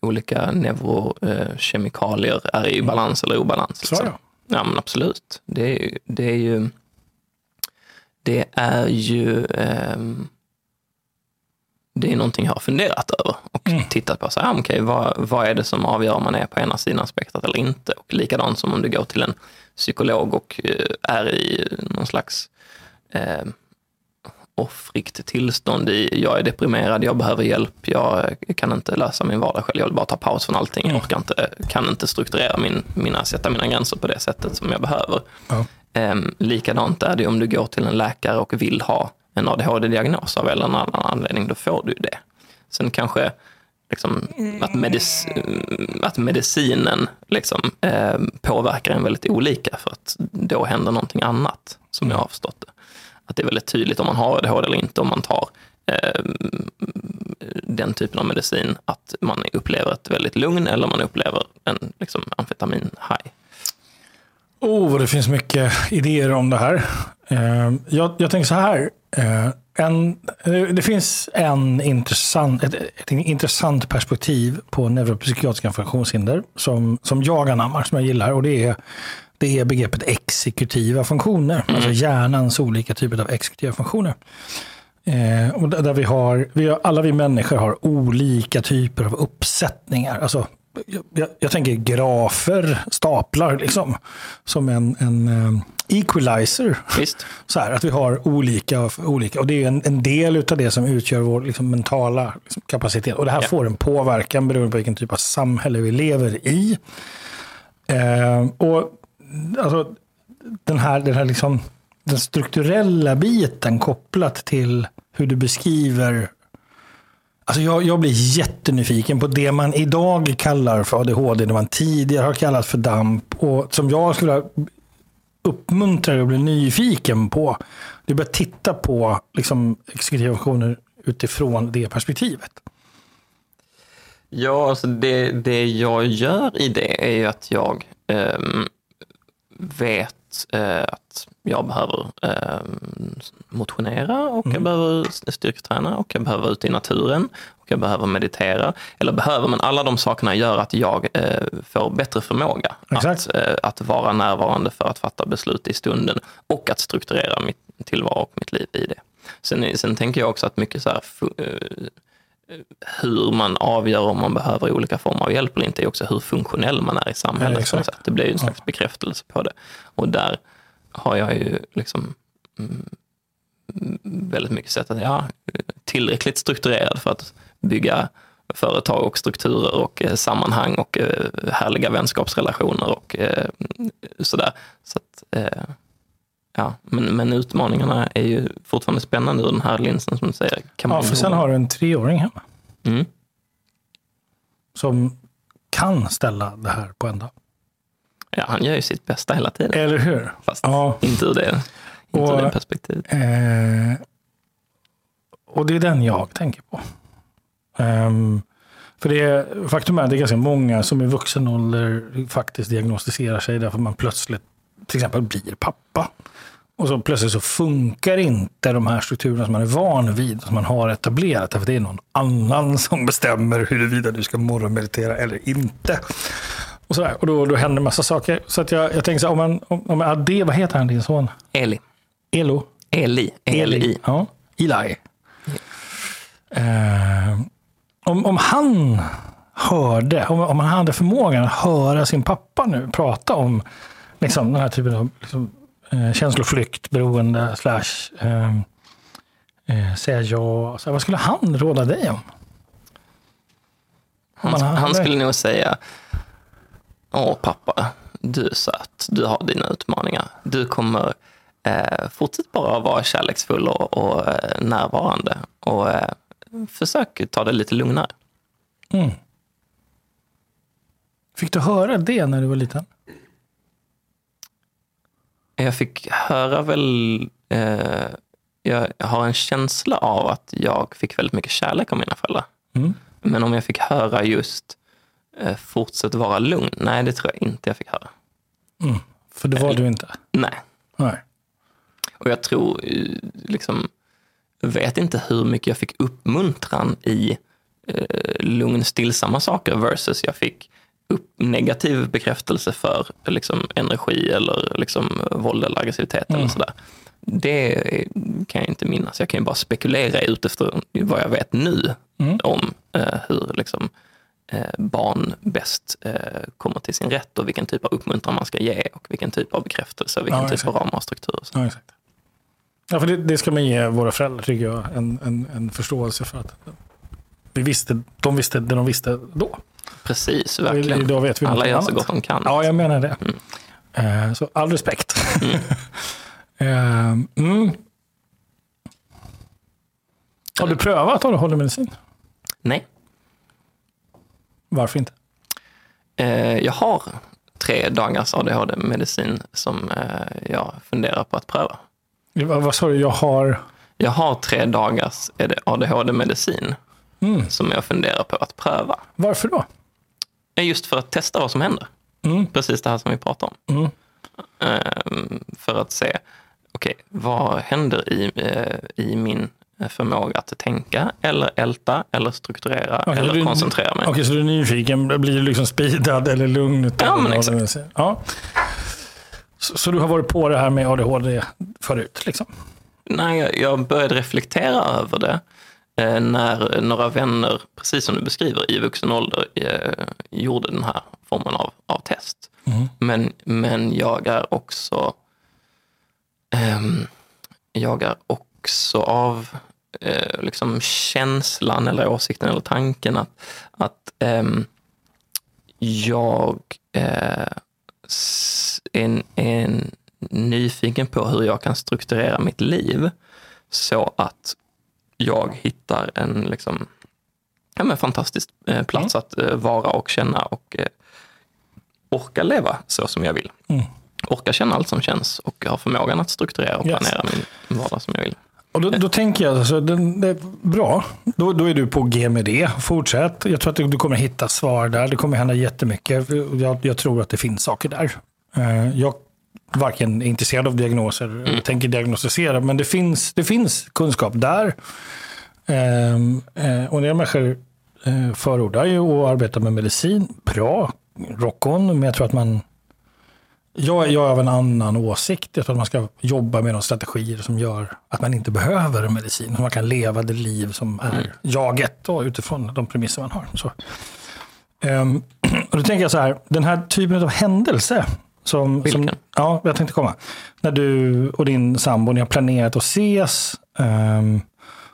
olika neurokemikalier är i balans eller obalans. Så Liksom. ja. Ja, men absolut. Det är. Det är ju, det är ju ehm, det är någonting jag har funderat över och Mm. tittat på. Så, ah, okej, vad, vad är det som avgör om man är på ena sidan spektrat eller inte? Och likadant som om du går till en psykolog och eh, är i någon slags eh, offrigt tillstånd i jag är deprimerad, jag behöver hjälp, jag kan inte lösa min vardag själv, jag vill bara ta paus från allting, jag orkar inte, kan inte strukturera min, mina, sätta mina gränser på det sättet som jag behöver. Ja. Um, likadant är det om du går till en läkare och vill ha en ADHD-diagnos av en annan anledning, då får du det. Sen kanske liksom, att, medic att medicinen liksom, eh, påverkar en väldigt olika för att då händer någonting annat som jag har förstått det. Att det är väldigt tydligt om man har ADHD eller inte om man tar eh, den typen av medicin, att man upplever ett väldigt lugn eller man upplever en liksom, amfetamin-high. Oh, vad det finns mycket idéer om det här. Eh, jag, jag tänker så här. Eh, en, det finns en intressant, ett, ett intressant perspektiv på neuropsykiatriska funktionshinder som, som jag anammar, som jag gillar. Och det är, det är begreppet exekutiva funktioner. Alltså hjärnans olika typer av exekutiva funktioner. Eh, och där där vi har, vi har, alla vi människor har olika typer av uppsättningar. Alltså, jag, jag, tänker grafer, staplar, liksom, som en, en eh, equalizer. Visst? Så här, att vi har olika, olika och det är en, en del av det som utgör vår liksom, mentala liksom, kapacitet. Och det här Ja. får en påverkan beroende på vilken typ av samhälle vi lever i. Eh, och alltså, den här, den här liksom, den strukturella biten kopplat till hur du beskriver Alltså jag, jag blir jättenyfiken på det man idag kallar för ADHD, det man tidigare har kallat för DAMP och som jag skulle vilja uppmuntra dig att bli nyfiken på. Du börjar titta på liksom, exekutiva funktioner utifrån det perspektivet. Ja, alltså det, det jag gör i det är ju att jag eh, vet eh, att jag behöver eh, motionera och mm. jag behöver styrketräna och jag behöver ute i naturen och jag behöver meditera. Eller behöver, men alla de sakerna gör att jag eh, får bättre förmåga att, eh, att vara närvarande för att fatta beslut i stunden och att strukturera mitt tillvaro och mitt liv i det. Sen, sen tänker jag också att mycket så här, hur man avgör om man behöver olika former av hjälp eller inte är också hur funktionell man är i samhället. Ja, det blir ju en slags bekräftelse på det. Och där har jag ju liksom mm, väldigt mycket sett att jag är tillräckligt strukturerad för att bygga företag och strukturer och eh, sammanhang och eh, härliga vänskapsrelationer och eh, sådär. Så att, ja, men, men utmaningarna är ju fortfarande spännande ur den här linsen som du säger. Kan ja, för sen har du en treåring hemma. Mm. Som kan ställa det här på ända. Ja, han gör ju sitt bästa hela tiden. Eller hur? Fast ja. inte ur det, inte och, det perspektivet. Eh, och det är den jag tänker på. Um, för det är, faktum är att det är ganska många som i vuxen ålder faktiskt diagnostiserar sig därför man plötsligt till exempel blir pappa. Och så plötsligt så funkar inte de här strukturerna som man är van vid, som man har etablerat, därför det är någon annan som bestämmer huruvida du ska morgonmeditera eller inte. Och, sådär. och då, då händer massa saker. Så att jag, jag tänker så här, om man, om, om Ade, vad heter han din son? Eli. Elo? Eli. Eli. Eli. Ja. Eli. Uh, om, om han hörde, om, om han hade förmågan att höra sin pappa nu prata om liksom, den här typen av liksom, eh, känsloflykt, beroende, slash eh, eh, säga ja. Så vad skulle han råda dig om? Han, han, han skulle nog säga, åh pappa, du är söt, du har dina utmaningar. Du kommer eh, fortsätta bara vara kärleksfull och, och eh, närvarande. Och eh, försök ta det lite lugnare. Mm. Fick du höra det när du var liten? Jag fick höra väl... Eh, jag har en känsla av att jag fick väldigt mycket kärlek av mina föräldrar. Mm. Men om jag fick höra just eh, fortsätt vara lugn, nej det tror jag inte jag fick höra. Mm. För det var eh, du inte? Nej. nej. Och jag tror, eh, liksom, vet inte hur mycket jag fick uppmuntran i eh, lugn, stillsamma saker versus jag fick upp negativ bekräftelse för liksom, energi eller liksom, våld eller aggressivitet mm. eller sådär. Det kan jag inte minnas. Jag kan ju bara spekulera utifrån vad jag vet nu mm. om eh, hur liksom, eh, barn bäst eh, kommer till sin rätt och vilken typ av uppmuntran man ska ge och vilken typ av bekräftelse och vilken ja, typ av ramar och. Ja, exakt. Ja, för det, det, ska man ge våra föräldrar, tycker jag, en, en, en förståelse för att vi visste, de visste det de visste då. Precis, verkligen. Idag vet vi Alla gör så gott de kan. Ja, jag menar det. Mm. Uh, så all respekt. Mm. uh, mm. Har du prövat ADHD-medicin? Nej. Varför inte? Uh, jag har tre dagars ADHD-medicin som jag funderar på att pröva. Vad, vad sa du? Jag har? Jag har tre dagars ADHD-medicin mm. som jag funderar på att pröva. Varför då? Just för att testa vad som händer. Mm. Precis det här som vi pratar om. Mm. Ehm, för att se, okej, okay, vad händer i, eh, i min förmåga att tänka eller älta eller strukturera okay, eller du, koncentrera mig. Okej, okay, så du är nyfiken, blir du liksom speedad eller lugn? Ja, men exakt. Ja. Så, så, du har varit på det här med ADHD förut? Liksom? Nej, jag började reflektera över det när några vänner, precis som du beskriver, i vuxen ålder eh, gjorde den här formen av, av test. Mm. Men, men jag är också eh, jag är också av eh, liksom känslan eller åsikten eller tanken att, att ehm, jag eh, en, en ny nyfiken på hur jag kan strukturera mitt liv så att jag hittar en liksom, ja, men fantastisk eh, plats att eh, vara och känna och eh, orka leva så som jag vill. Mm. Orka känna allt som känns och ha förmågan att strukturera och Yes. planera min vardag som jag vill. Och då, då tänker jag, alltså, det, det är bra. Då, då är du på G med det. Fortsätt. Jag tror att du, kommer hitta svar där. Det kommer hända jättemycket. Jag, jag tror att det finns saker där. Jag varken intresserad av diagnoser eller tänker diagnostisera, men det finns, det finns kunskap där. Ehm, eh, och del människor eh, förordar ju att arbeta med medicin. Bra, rock on, men jag tror att man jag, jag är av en annan åsikt. Jag tror att man ska jobba med de strategier som gör att man inte behöver medicin. Man kan leva det liv som är jaget då, utifrån de premisser man har. Så. Ehm, och då tänker jag så här, den här typen av händelse. Som, som, Vilken? Ja, jag tänkte komma. När du och din sambo, ni har planerat att ses. ehm,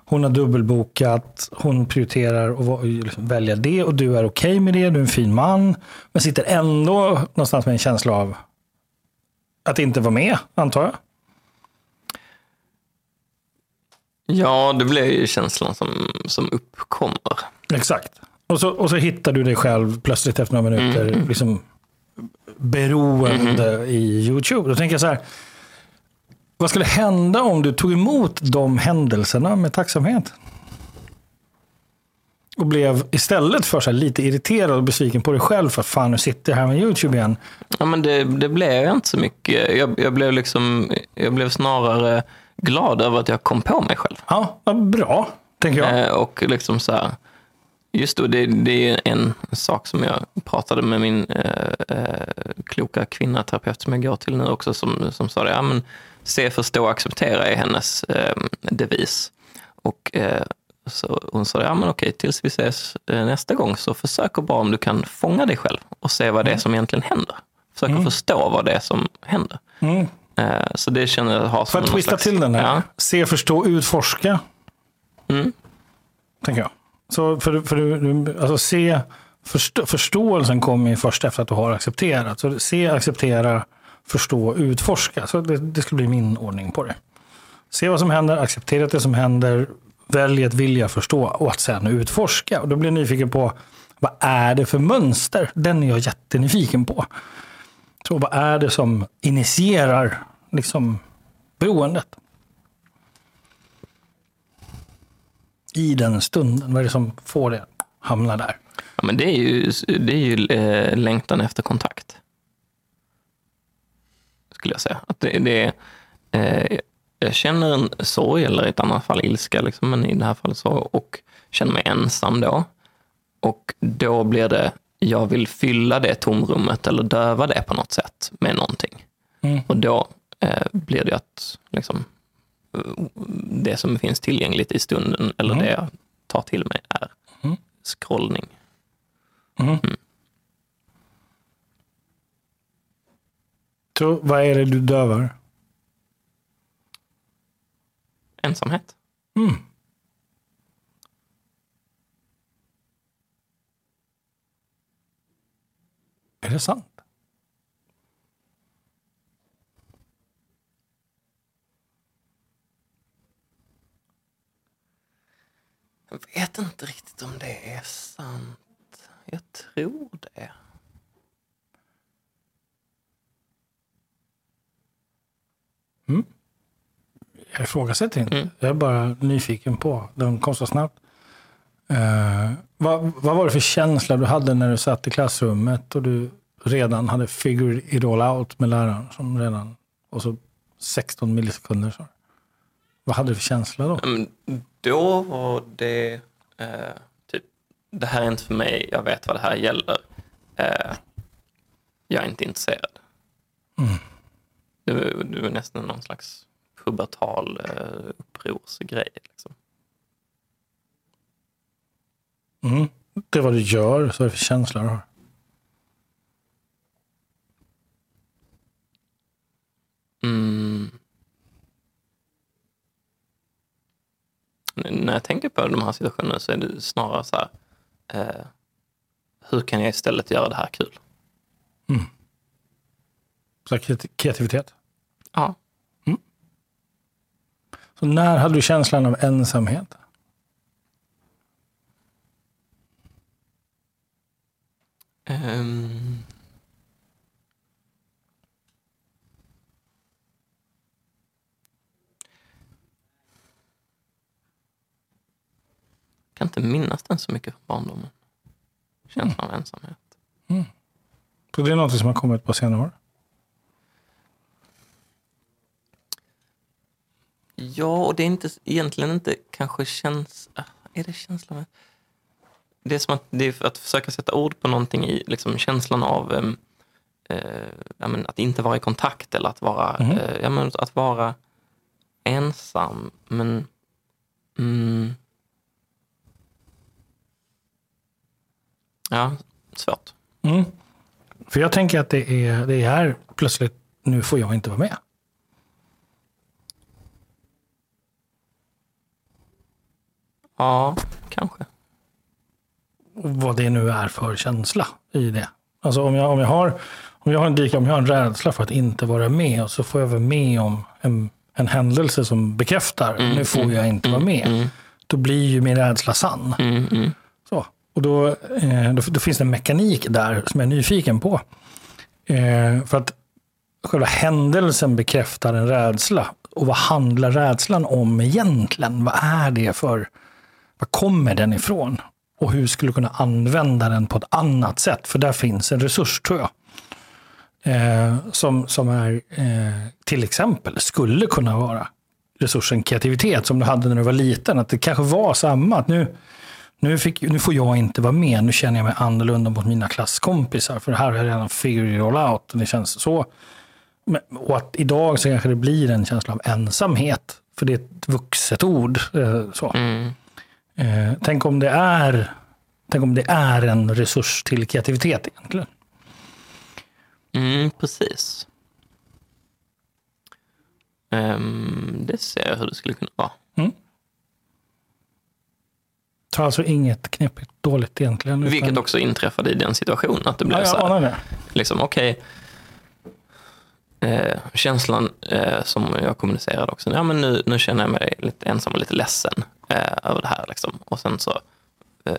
hon har dubbelbokat, hon prioriterar att liksom välja det och du är okej med det, du är en fin man. Men sitter ändå någonstans med en känsla av att inte vara med, antar jag. Ja, det blir ju känslan som, som uppkommer. Exakt. Och så, och så hittar du dig själv plötsligt efter några minuter liksom beroende i YouTube. Då tänker jag så här, vad skulle hända om du tog emot de händelserna med tacksamhet? Och blev istället för så lite irriterad och besviken på dig själv för att fan nu sitter jag här med YouTube igen. Ja, men det, det blev inte så mycket. Jag, jag, blev liksom, jag blev snarare glad över att jag kom på mig själv. Ja, vad bra, tänker jag. Eh, och liksom så här, just då, det, det är en sak som jag pratade med min eh, eh, kloka kvinna, terapeut som jag går till nu också, som, som sa det. Ja, men, se, förstå, acceptera är hennes eh, devis. Och eh, så hon sa, ja men okej, tills vi ses eh, nästa gång så försök och bara om du kan fånga dig själv och se vad det är som egentligen händer. Försök att förstå vad det är som händer. Mm. Eh, så det känner jag har För att twista slags- till den här. Ja. Se, förstå, utforska. Mm. Tänker jag. Så för, för alltså se, förstå, förståelsen kommer ju först efter att du har accepterat. Så se, acceptera, förstå, utforska. Så det, det skulle bli min ordning på det. Se vad som händer, acceptera det som händer, välj att vilja förstå och att sen utforska. Och då blir jag nyfiken på vad är det för mönster? Den är jag jättenyfiken på. Så vad är det som initierar liksom, beroendet? I den stunden, vad är det som får det hamna där? Ja, men det är ju, det är ju eh, längtan efter kontakt. Skulle jag säga. Att det, det eh, jag känner en sorg, eller i ett annat fall ilska, liksom, men i det här fallet sorg, och känner mig ensam då. Och då blir det, jag vill fylla det tomrummet eller döva det på något sätt med någonting. Mm. Och då eh, blir det att liksom, det som finns tillgängligt i stunden, eller Mm. det jag tar till mig, är Mm. scrollning. Så vad är det du dövar? Ensamhet. Mm. Är det sant? Jag vet inte riktigt om det är sant. Jag tror det. Jag ifrågasätter inte. Mm. Jag är bara nyfiken på. Den kom så snabbt. Eh, vad, vad var det för känsla du hade när du satt i klassrummet och du redan hade figured it all out med läraren? Som redan, och så 16 millisekunder. Så. Vad hade du för känsla då? Då var det eh, typ, det här är inte för mig, jag vet vad det här gäller. Eh, jag är inte intresserad. Det, var, det var nästan någon slags pubertal eh, upprorsgrej. Liksom. Mm. Det är vad du gör, så är det för känsla du har. Mm. När jag tänker på de här situationerna så är det snarare så här, eh, hur kan jag istället göra det här kul? Så här kreati- kreativitet. Ja. Så när hade du känslan av ensamhet? Ehm. Kan inte minnas den så mycket från barndomen. Känslan av ensamhet. Så det är något som har kommit på senare år? Ja, och det är inte, egentligen inte kanske känns... ah, Är det känslan. Det är som att, det är att försöka sätta ord på någonting i liksom, känslan av ja, men, att inte vara i kontakt eller att vara, ja, men, att vara ensam. Men... Mm, ja, svårt. Mm. För jag tänker att det är, det är plötsligt, nu får jag inte vara med. Ja, kanske. Vad det nu är för känsla i det. Alltså om jag, om jag har om jag har en dika, om jag har en rädsla för att inte vara med och så får jag vara med om en, en händelse som bekräftar, nu får jag inte vara med. Då blir ju min rädsla sann. Och då, eh, då, då finns det en mekanik där som jag är nyfiken på. Eh, för att själva händelsen bekräftar en rädsla. Och vad handlar rädslan om egentligen? Vad är det för... Var kommer den ifrån? Och hur skulle du kunna använda den på ett annat sätt? För där finns en resurs, tror jag. Eh, som, som är, eh, till exempel, skulle kunna vara resursen kreativitet som du hade när du var liten. Att det kanske var samma. Att nu, nu, fick, nu får jag inte vara med. Nu känner jag mig annorlunda mot mina klasskompisar. För här har jag redan figured all out. Det känns så. Men, och att idag så kanske det blir en känsla av ensamhet. För det är ett vuxet ord. Eh, så. Mm. Eh, tänk, om det är, tänk om det är en resurs till kreativitet egentligen. Mm, precis. Ehm, det ser jag hur det skulle kunna vara. Så alltså inget knepigt dåligt egentligen. utan- Vilket också inträffade i den situationen. Att det blev ja, så här, liksom okej. Eh, känslan eh, som jag kommunicerade också. Ja, men nu, nu känner jag mig lite ensam och lite ledsen eh, över det här. Liksom. Och sen så eh,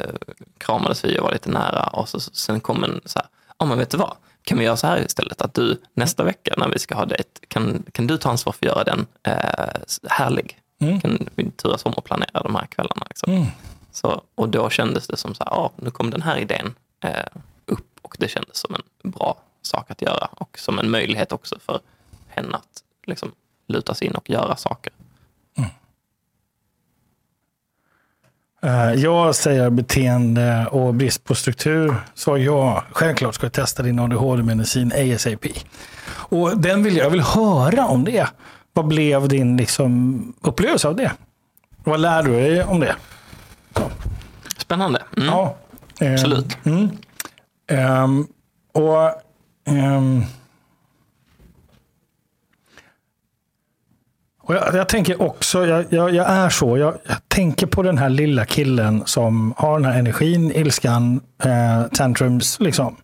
kramades vi och var lite nära. Och så, sen kom en så här, ja men vet du vad? Kan vi göra så här istället? Att du nästa vecka när vi ska ha dejt, kan, kan du ta ansvar för att göra den eh, härlig? Mm. Kan vi turas om och planera de här kvällarna? Liksom. Mm. Så, och då kändes det som så här, ja, nu kom den här idén eh, upp och det kändes som en bra sak att göra och som en möjlighet också för henne att liksom, luta sig in och göra saker. Mm. Eh, jag säger beteende och brist på struktur. Så jag självklart ska jag testa din ADHD-medicin ASAP. Och den vill jag, jag vill höra om det. Vad blev din liksom, upplevelse av det? Vad lär du dig om det? Spännande. Mm. Ja, eh, Absolut. Mm. Ehm, och ehm, och jag, jag tänker också, jag, jag, jag är så, jag, tänker på den här lilla killen som har den här energin, ilskan, eh, tantrums, liksom.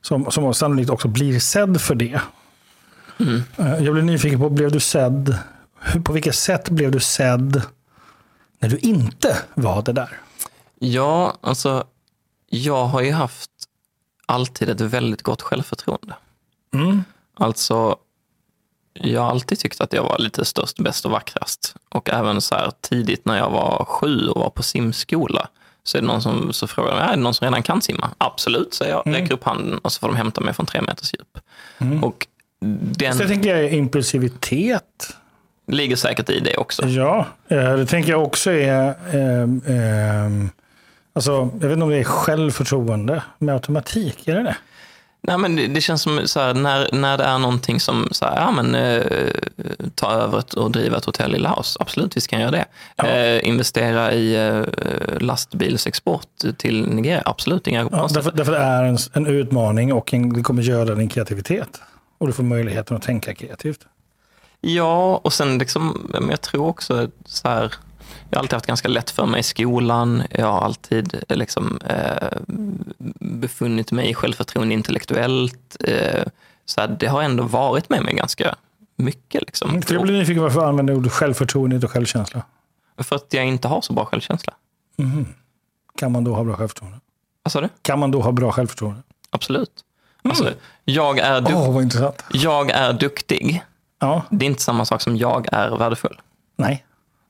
Som, som sannolikt också blir sedd för det. Eh, jag blir nyfiken på, blev du sedd? På vilket sätt blev du sedd när du inte var det där? Ja, alltså jag har ju haft alltid ett väldigt gott självförtroende. Mm. Alltså, jag har alltid tyckt att jag var lite störst, bäst och vackrast. Och även så här tidigt när jag var sju och var på simskola så är det någon som så frågar mig, är det någon som redan kan simma? Absolut, säger jag. Räcker upp handen och så får de hämta mig från tre meters djup. Och den Så jag tänker jag impulsivitet. Ligger säkert i det också. Ja, eh, det tänker jag också är... ehm, ehm, alltså, jag vet inte om det är självförtroende med automatik. Är det det? Nej, men det, det känns som så här, när, när det är någonting som så här, ja, men, eh, ta över och driva ett hotell i Laos. Absolut, visst kan jag göra det. Eh, investera i eh, lastbilsexport till Nigeria. Absolut, inga Ja, därför, därför det är en, en utmaning och en, det kommer göra din kreativitet. Och du får möjligheten att tänka kreativt. Ja, och sen liksom, men jag tror också så här, jag har alltid haft ganska lätt för mig i skolan. Jag har alltid eh, liksom, eh, befunnit mig i självförtroende intellektuellt. Eh, så här, det har ändå varit med mig ganska mycket. Liksom. Jag blir nyfiken varför du använder ordet självförtroende och självkänsla. För att jag inte har så bra självkänsla. Kan man då ha bra självförtroende? Vad sa du? Kan man då ha bra självförtroende? Absolut. Alltså, jag, är vad intressant. jag är duktig. Ja, Det är inte samma sak som jag är värdefull. nej.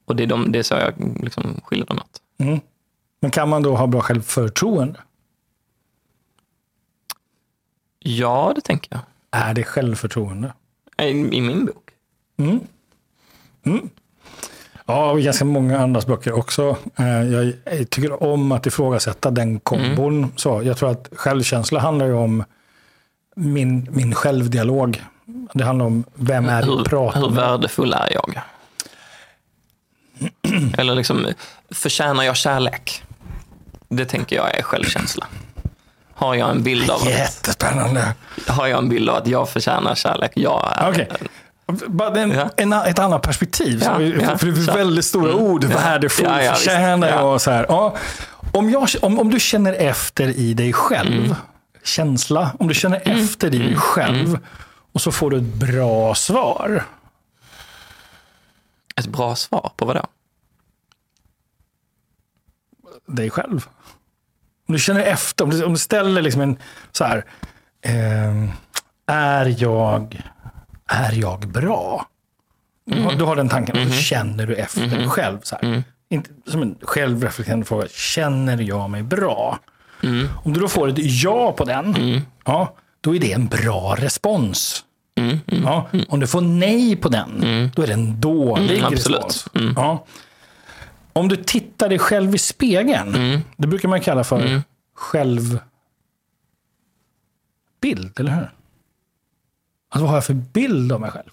Och det är, de, det är så jag liksom skiljer dem åt. Men kan man då ha bra självförtroende? Ja, det tänker jag. Är det självförtroende? I, i min bok. Ja, och ganska många andras böcker också. Eh, Jag tycker om att ifrågasätta den kombon. Så jag tror att självkänsla handlar ju om min, min självdialog. Det handlar om vem är Hur, pratar hur med. värdefull är jag? Eller liksom, förtjänar jag kärlek? Det tänker jag är självkänsla. Har jag en bild av, Jättespännande. har jag en bild av att jag förtjänar kärlek? Jag är. Bara en, Ja. en, ett annat perspektiv. Ja, Så, ja, för det finns väldigt stora ord. Värdefull, Ja, ja, förtjänar jag Ja. och så här. Ja. Om, jag, om, om du känner efter i dig själv, Mm. känsla, om du känner efter i dig själv och så får du ett bra svar. Ett bra svar på vad då? dig själv. Om du känner efter, om du, om du ställer liksom en så här, ehm, är jag, är jag bra? Har, du har den tanken, och så känner du efter dig själv. Så här. Inte, som en självreflekterande fråga, känner jag mig bra? Om du då får ett ja på den, ja, då är det en bra respons. Ja, om du får nej på den, då är det en dålig Mm, respons. Ja. Om du tittar dig själv i spegeln, det brukar man kalla för självbild, eller hur? Alltså vad har jag för bild av mig själv?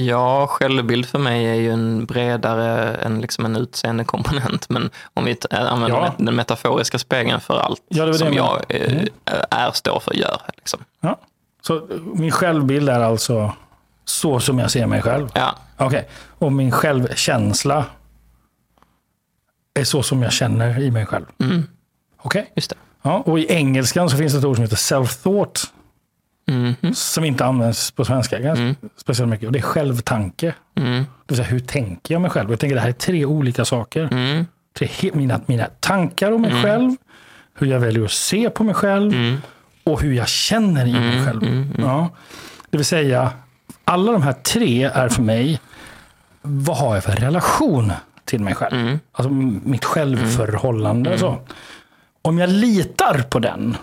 Ja, självbild för mig är ju en bredare än liksom en utseendekomponent. Men om vi använder Ja. den metaforiska spegeln för allt Ja, det det som jag eh, är, står för, gör. Liksom. Ja. Så min självbild är alltså så som jag ser mig själv. Ja, Okej. Och min självkänsla är så som jag känner i mig själv. Okej. just det. Ja, och i engelskan så finns det ett ord som heter self-thought. Som inte används på svenska ganska speciellt mycket. Och det är självtanke. Det vill säga, hur tänker jag mig själv? Jag tänker det här är tre olika saker. Tre, he- mina, mina tankar om mig själv, hur jag väljer att se på mig själv och hur jag känner i mig själv. Ja. Det vill säga, alla de här tre är för mig, vad har jag för relation till mig själv? Alltså mitt självförhållande. Så. Om jag litar på den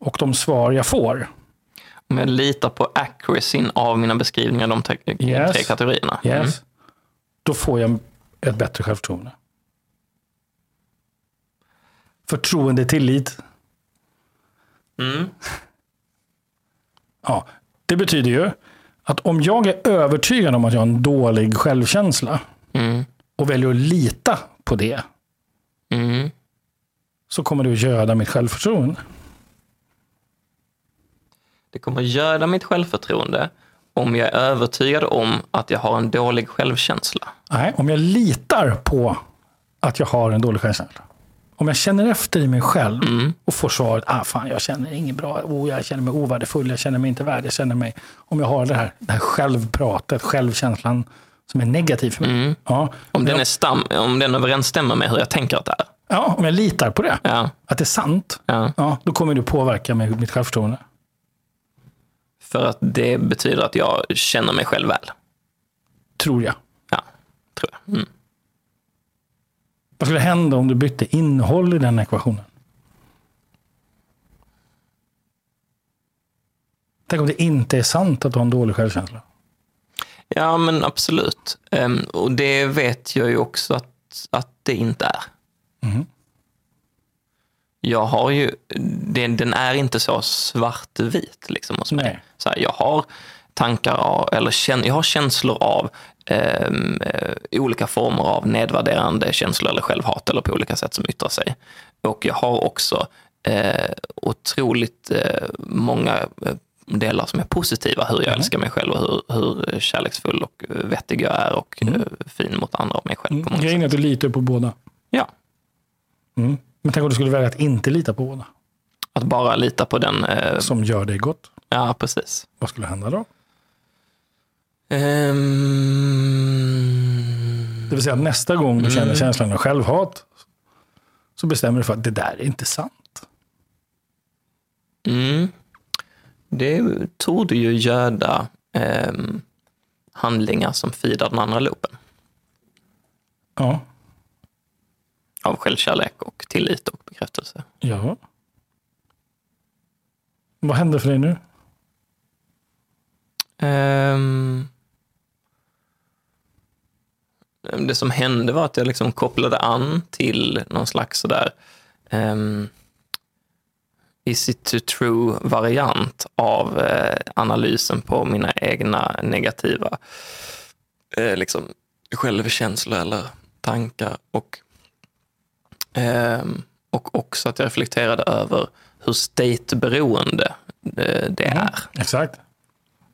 och de svar jag får, Om jag litar på accuracyn av mina beskrivningar, de tre, Yes. tre kategorierna. yes, då får jag ett bättre självförtroende. Förtroende, tillit. Mm. Ja, det betyder ju att om jag är övertygad om att jag har en dålig självkänsla Mm. och väljer att lita på det, Mm. så kommer det att göda mitt självförtroende. Det kommer göda mitt självförtroende om jag är övertygad om att jag har en dålig självkänsla. Nej, om jag litar på att jag har en dålig självkänsla. Om jag känner efter i mig själv och får svaret, ah, fan, jag känner inget bra, oh, jag känner mig ovärdefull, jag känner mig inte värd, jag känner mig... Om jag har det här, det här självpratet, självkänslan som är negativ för mig. Ja, Om den, är stam, om den överensstämmer med hur jag tänker att det är. ja, om jag litar på det, Ja, att det är sant, ja. ja, då kommer det påverka mig, mitt självförtroende. För att det betyder att jag känner mig själv väl. Tror jag. Ja, tror jag. Mm. Vad skulle hända om du bytte innehåll i den ekvationen? Tänk om det inte är sant att du har en dålig självkänsla. Ja, men absolut. Ehm, och det vet jag ju också att, att det inte är. Jag har ju, det, den är inte så svartvit liksom hos mig. Nej. Så här, jag har tankar av, eller kän, jag har känslor av ehm, eh, olika former av nedvärderande känslor eller självhat eller på olika sätt som yttrar sig. Och jag har också eh, otroligt eh, många eh, delar som är positiva. Hur jag älskar mig själv och hur, hur kärleksfull och vettig jag är och eh, fin mot andra och mig själv. På många Grejen är att du litar på båda. Ja, Mm. Men tänk om du skulle välja att inte lita på båda. att bara lita på den. Eh, Som gör dig gott. ja, precis. Vad skulle hända då? Ehm, Det vill säga att nästa gång du känner känslan av självhat så bestämmer du för att det där är inte sant. mm, det torde ju göda ehm, handlingar som feedar den andra loopen. Ja. Av självkärlek och tillit och bekräftelse. ja. Vad händer för dig nu? Ehm, det som hände var att jag liksom kopplade an till någon slags sådär um, is it to true-variant av eh, analysen på mina egna negativa eh, liksom, självkänslor eller tankar. Och, ehm, och också att jag reflekterade över hur state-beroende eh, det är. Exakt.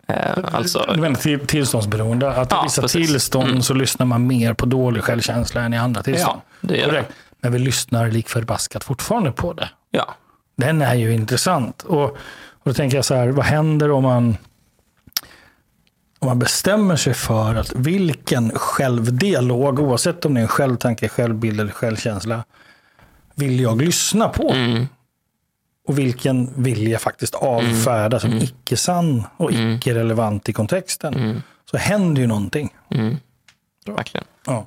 Eh, alltså, Du menar till, tillståndsberoende. Att i Ja, vissa precis. tillstånd Mm. så lyssnar man mer på dålig självkänsla än i andra tillstånd. Ja, det Korrekt. Men vi lyssnar lik förbaskat fortfarande på det. ja. Den är ju intressant. Och, och då tänker jag så här, vad händer om man, om man bestämmer sig för att vilken självdialog, oavsett om det är en självtanke, självbild eller självkänsla, vill jag lyssna på? Mm. Och vilken vill jag faktiskt avfärda som icke-sann och icke-relevant i kontexten? Så händer ju någonting. Mm. Verkligen. Ja.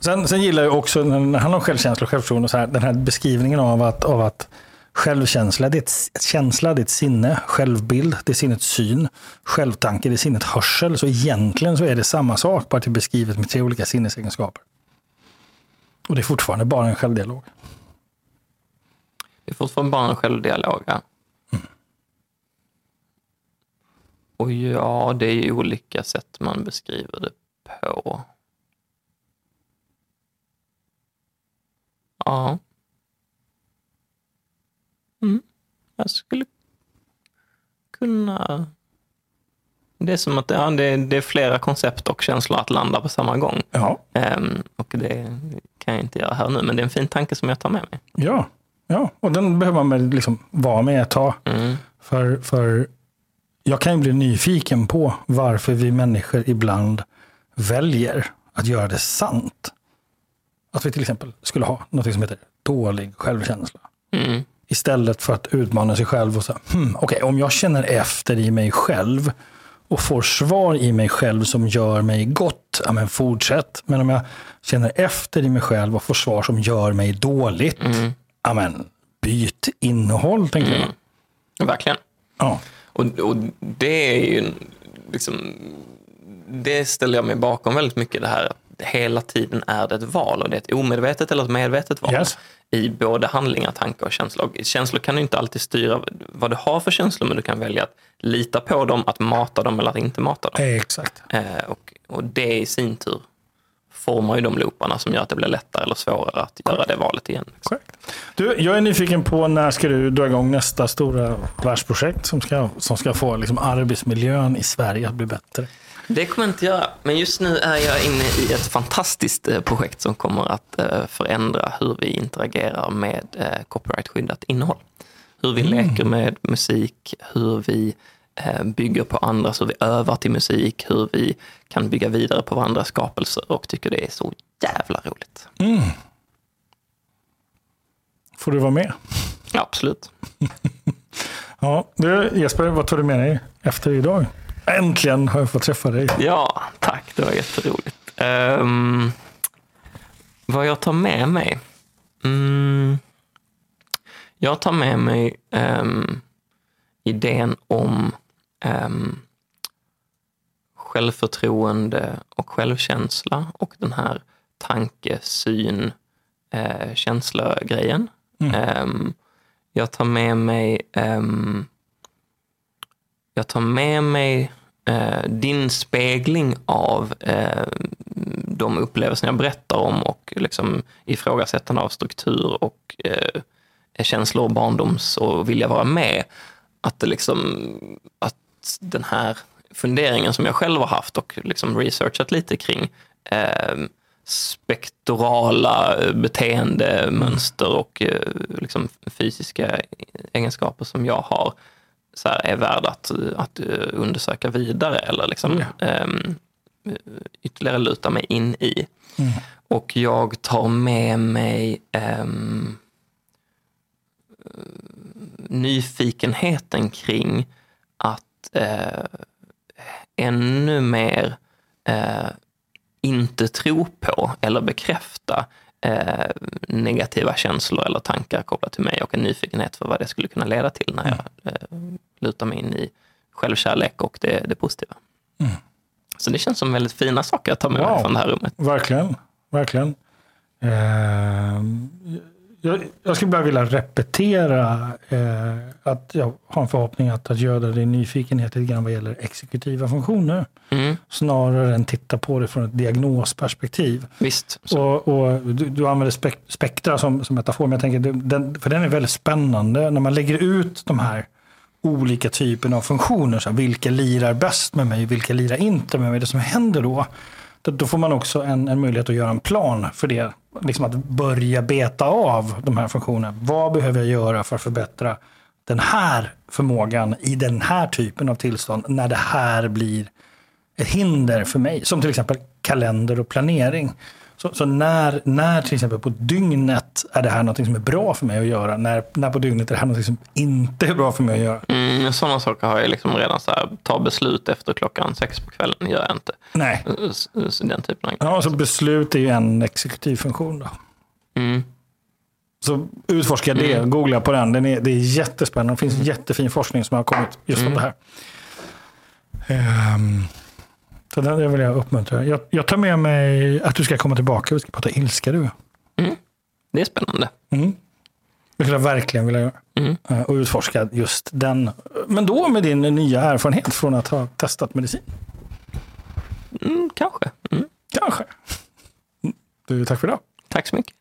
Sen, sen gillar jag också, när det handlar om självkänsla och självförtroende, så här, den här beskrivningen av att, av att självkänsla, det är ett, känsla, det är ett sinne, självbild, det är sinnets syn, självtanke, det är sinnet hörsel. Så egentligen så är det samma sak, bara att det är beskrivet med tre olika sinnesegenskaper. Och det är fortfarande bara en självdialog. Det är fortfarande bara en självdialog. Ja. Och ja, det är ju olika sätt man beskriver det på. Ja. Mm. Jag skulle kunna... Det är som att ja, det, är, det är flera koncept och känslor att landa på samma gång. Ja, Ehm, och det kan jag inte göra här nu, men det är en fin tanke som jag tar med mig. ja, ja. och den behöver man väl liksom vara med ett tag. Mm. För, för jag kan ju bli nyfiken på varför vi människor ibland väljer att göra det sant. Att vi till exempel skulle ha något som heter dålig självkänsla. Mm. Istället för att utmana sig själv och säga, hmm, okej, om jag känner efter i mig själv och får svar i mig själv som gör mig gott, ja men fortsätt. Men om jag känner efter i mig själv och får svar som gör mig dåligt, ja men byt innehåll, tänker jag. Verkligen. Ja. Och, och det är ju liksom, det ställer jag mig bakom väldigt mycket det här att hela tiden är det ett val och det är ett omedvetet eller ett medvetet val Yes. i både handlingar, tankar och känslor. Känslor kan ju inte alltid styra vad du har för känslor men du kan välja att lita på dem, att mata dem eller att inte mata dem. Exakt. Eh, och, och det i sin tur formar ju de looparna som gör att det blir lättare eller svårare att göra det valet igen. Du, jag är nyfiken på när ska du dra igång nästa stora världsprojekt som ska, som ska få liksom arbetsmiljön i Sverige att bli bättre? Det kommer jag inte göra, men just nu är jag inne i ett fantastiskt eh, projekt som kommer att eh, förändra hur vi interagerar med eh, copyrightskyddat innehåll. Hur vi leker med musik, hur vi bygger på andras, hur vi övar till musik, hur vi kan bygga vidare på varandras skapelser och tycker det är så jävla roligt. Får du vara med? Ja, absolut. Ja, du Jesper, vad tar du med dig efter idag? Äntligen har jag fått träffa dig. Ja, tack. Det var jätteroligt. Um, vad jag tar med mig? Mm, jag tar med mig ehm, idén om um, självförtroende och självkänsla och den här tanke, syn, eh, känsla-grejen. Ehm, jag tar med mig ehm, jag tar med mig eh, din spegling av eh, de upplevelser jag berättar om och liksom ifrågasättande av struktur och eh, känslor, barndoms och vilja vara med. Att, det liksom, att den här funderingen som jag själv har haft och liksom researchat lite kring eh, spektrala beteendemönster och eh, liksom fysiska egenskaper som jag har så här, är värd att, att eh, undersöka vidare eller liksom, ehm, ytterligare luta mig in i. Mm. Och jag tar med mig um, nyfikenheten kring att uh, ännu mer uh, inte tro på eller bekräfta uh, negativa känslor eller tankar kopplat till mig och en nyfikenhet för vad det skulle kunna leda till när jag uh, lutar mig in i självkärlek och det, det positiva. Mm. Så det känns som väldigt fina saker att ta med wow. mig från det här rummet. Verkligen, verkligen. Eh, jag, jag, skulle bara vilja repetera eh, att jag har en förhoppning att, att göra din nyfikenhet lite grann vad gäller exekutiva funktioner. Mm. Snarare än titta på det från ett diagnosperspektiv. Visst. Och, och du, du, använder spek, spektra som, som metafor, men jag tänker, den, för den är väldigt spännande. När man lägger ut de här olika typer av funktioner. Så här, vilka lirar bäst med mig, vilka lirar inte med mig? Det som händer då, då får man också en, en möjlighet att göra en plan för det. Liksom att börja beta av de här funktionerna. Vad behöver jag göra för att förbättra den här förmågan i den här typen av tillstånd när det här blir ett hinder för mig? Som till exempel kalender och planering. Så, så, när, när till exempel på dygnet är det här något som är bra för mig att göra? När, när på dygnet är det här något som inte är bra för mig att göra? Mm, sådana saker har jag liksom redan så här, ta beslut efter klockan sex på kvällen gör jag inte. Nej. Den typen av Ja, så beslut är ju en exekutiv funktion då. Mm. Så utforska det, mm. googla på den. den är, det är jättespännande. Det finns jättefin forskning som har kommit just om mm. det här. Um, så det vill jag uppmuntra. Jag, jag, tar med mig att du ska komma tillbaka. Vi ska prata ilska du. Mm. Det är spännande. Mm. Det skulle jag verkligen vilja göra. Mm. Eh, och utforska just den. Men då med din nya erfarenhet från att ha testat medicin. Mm, kanske. Mm. Kanske. Du, tack för idag. Tack så mycket.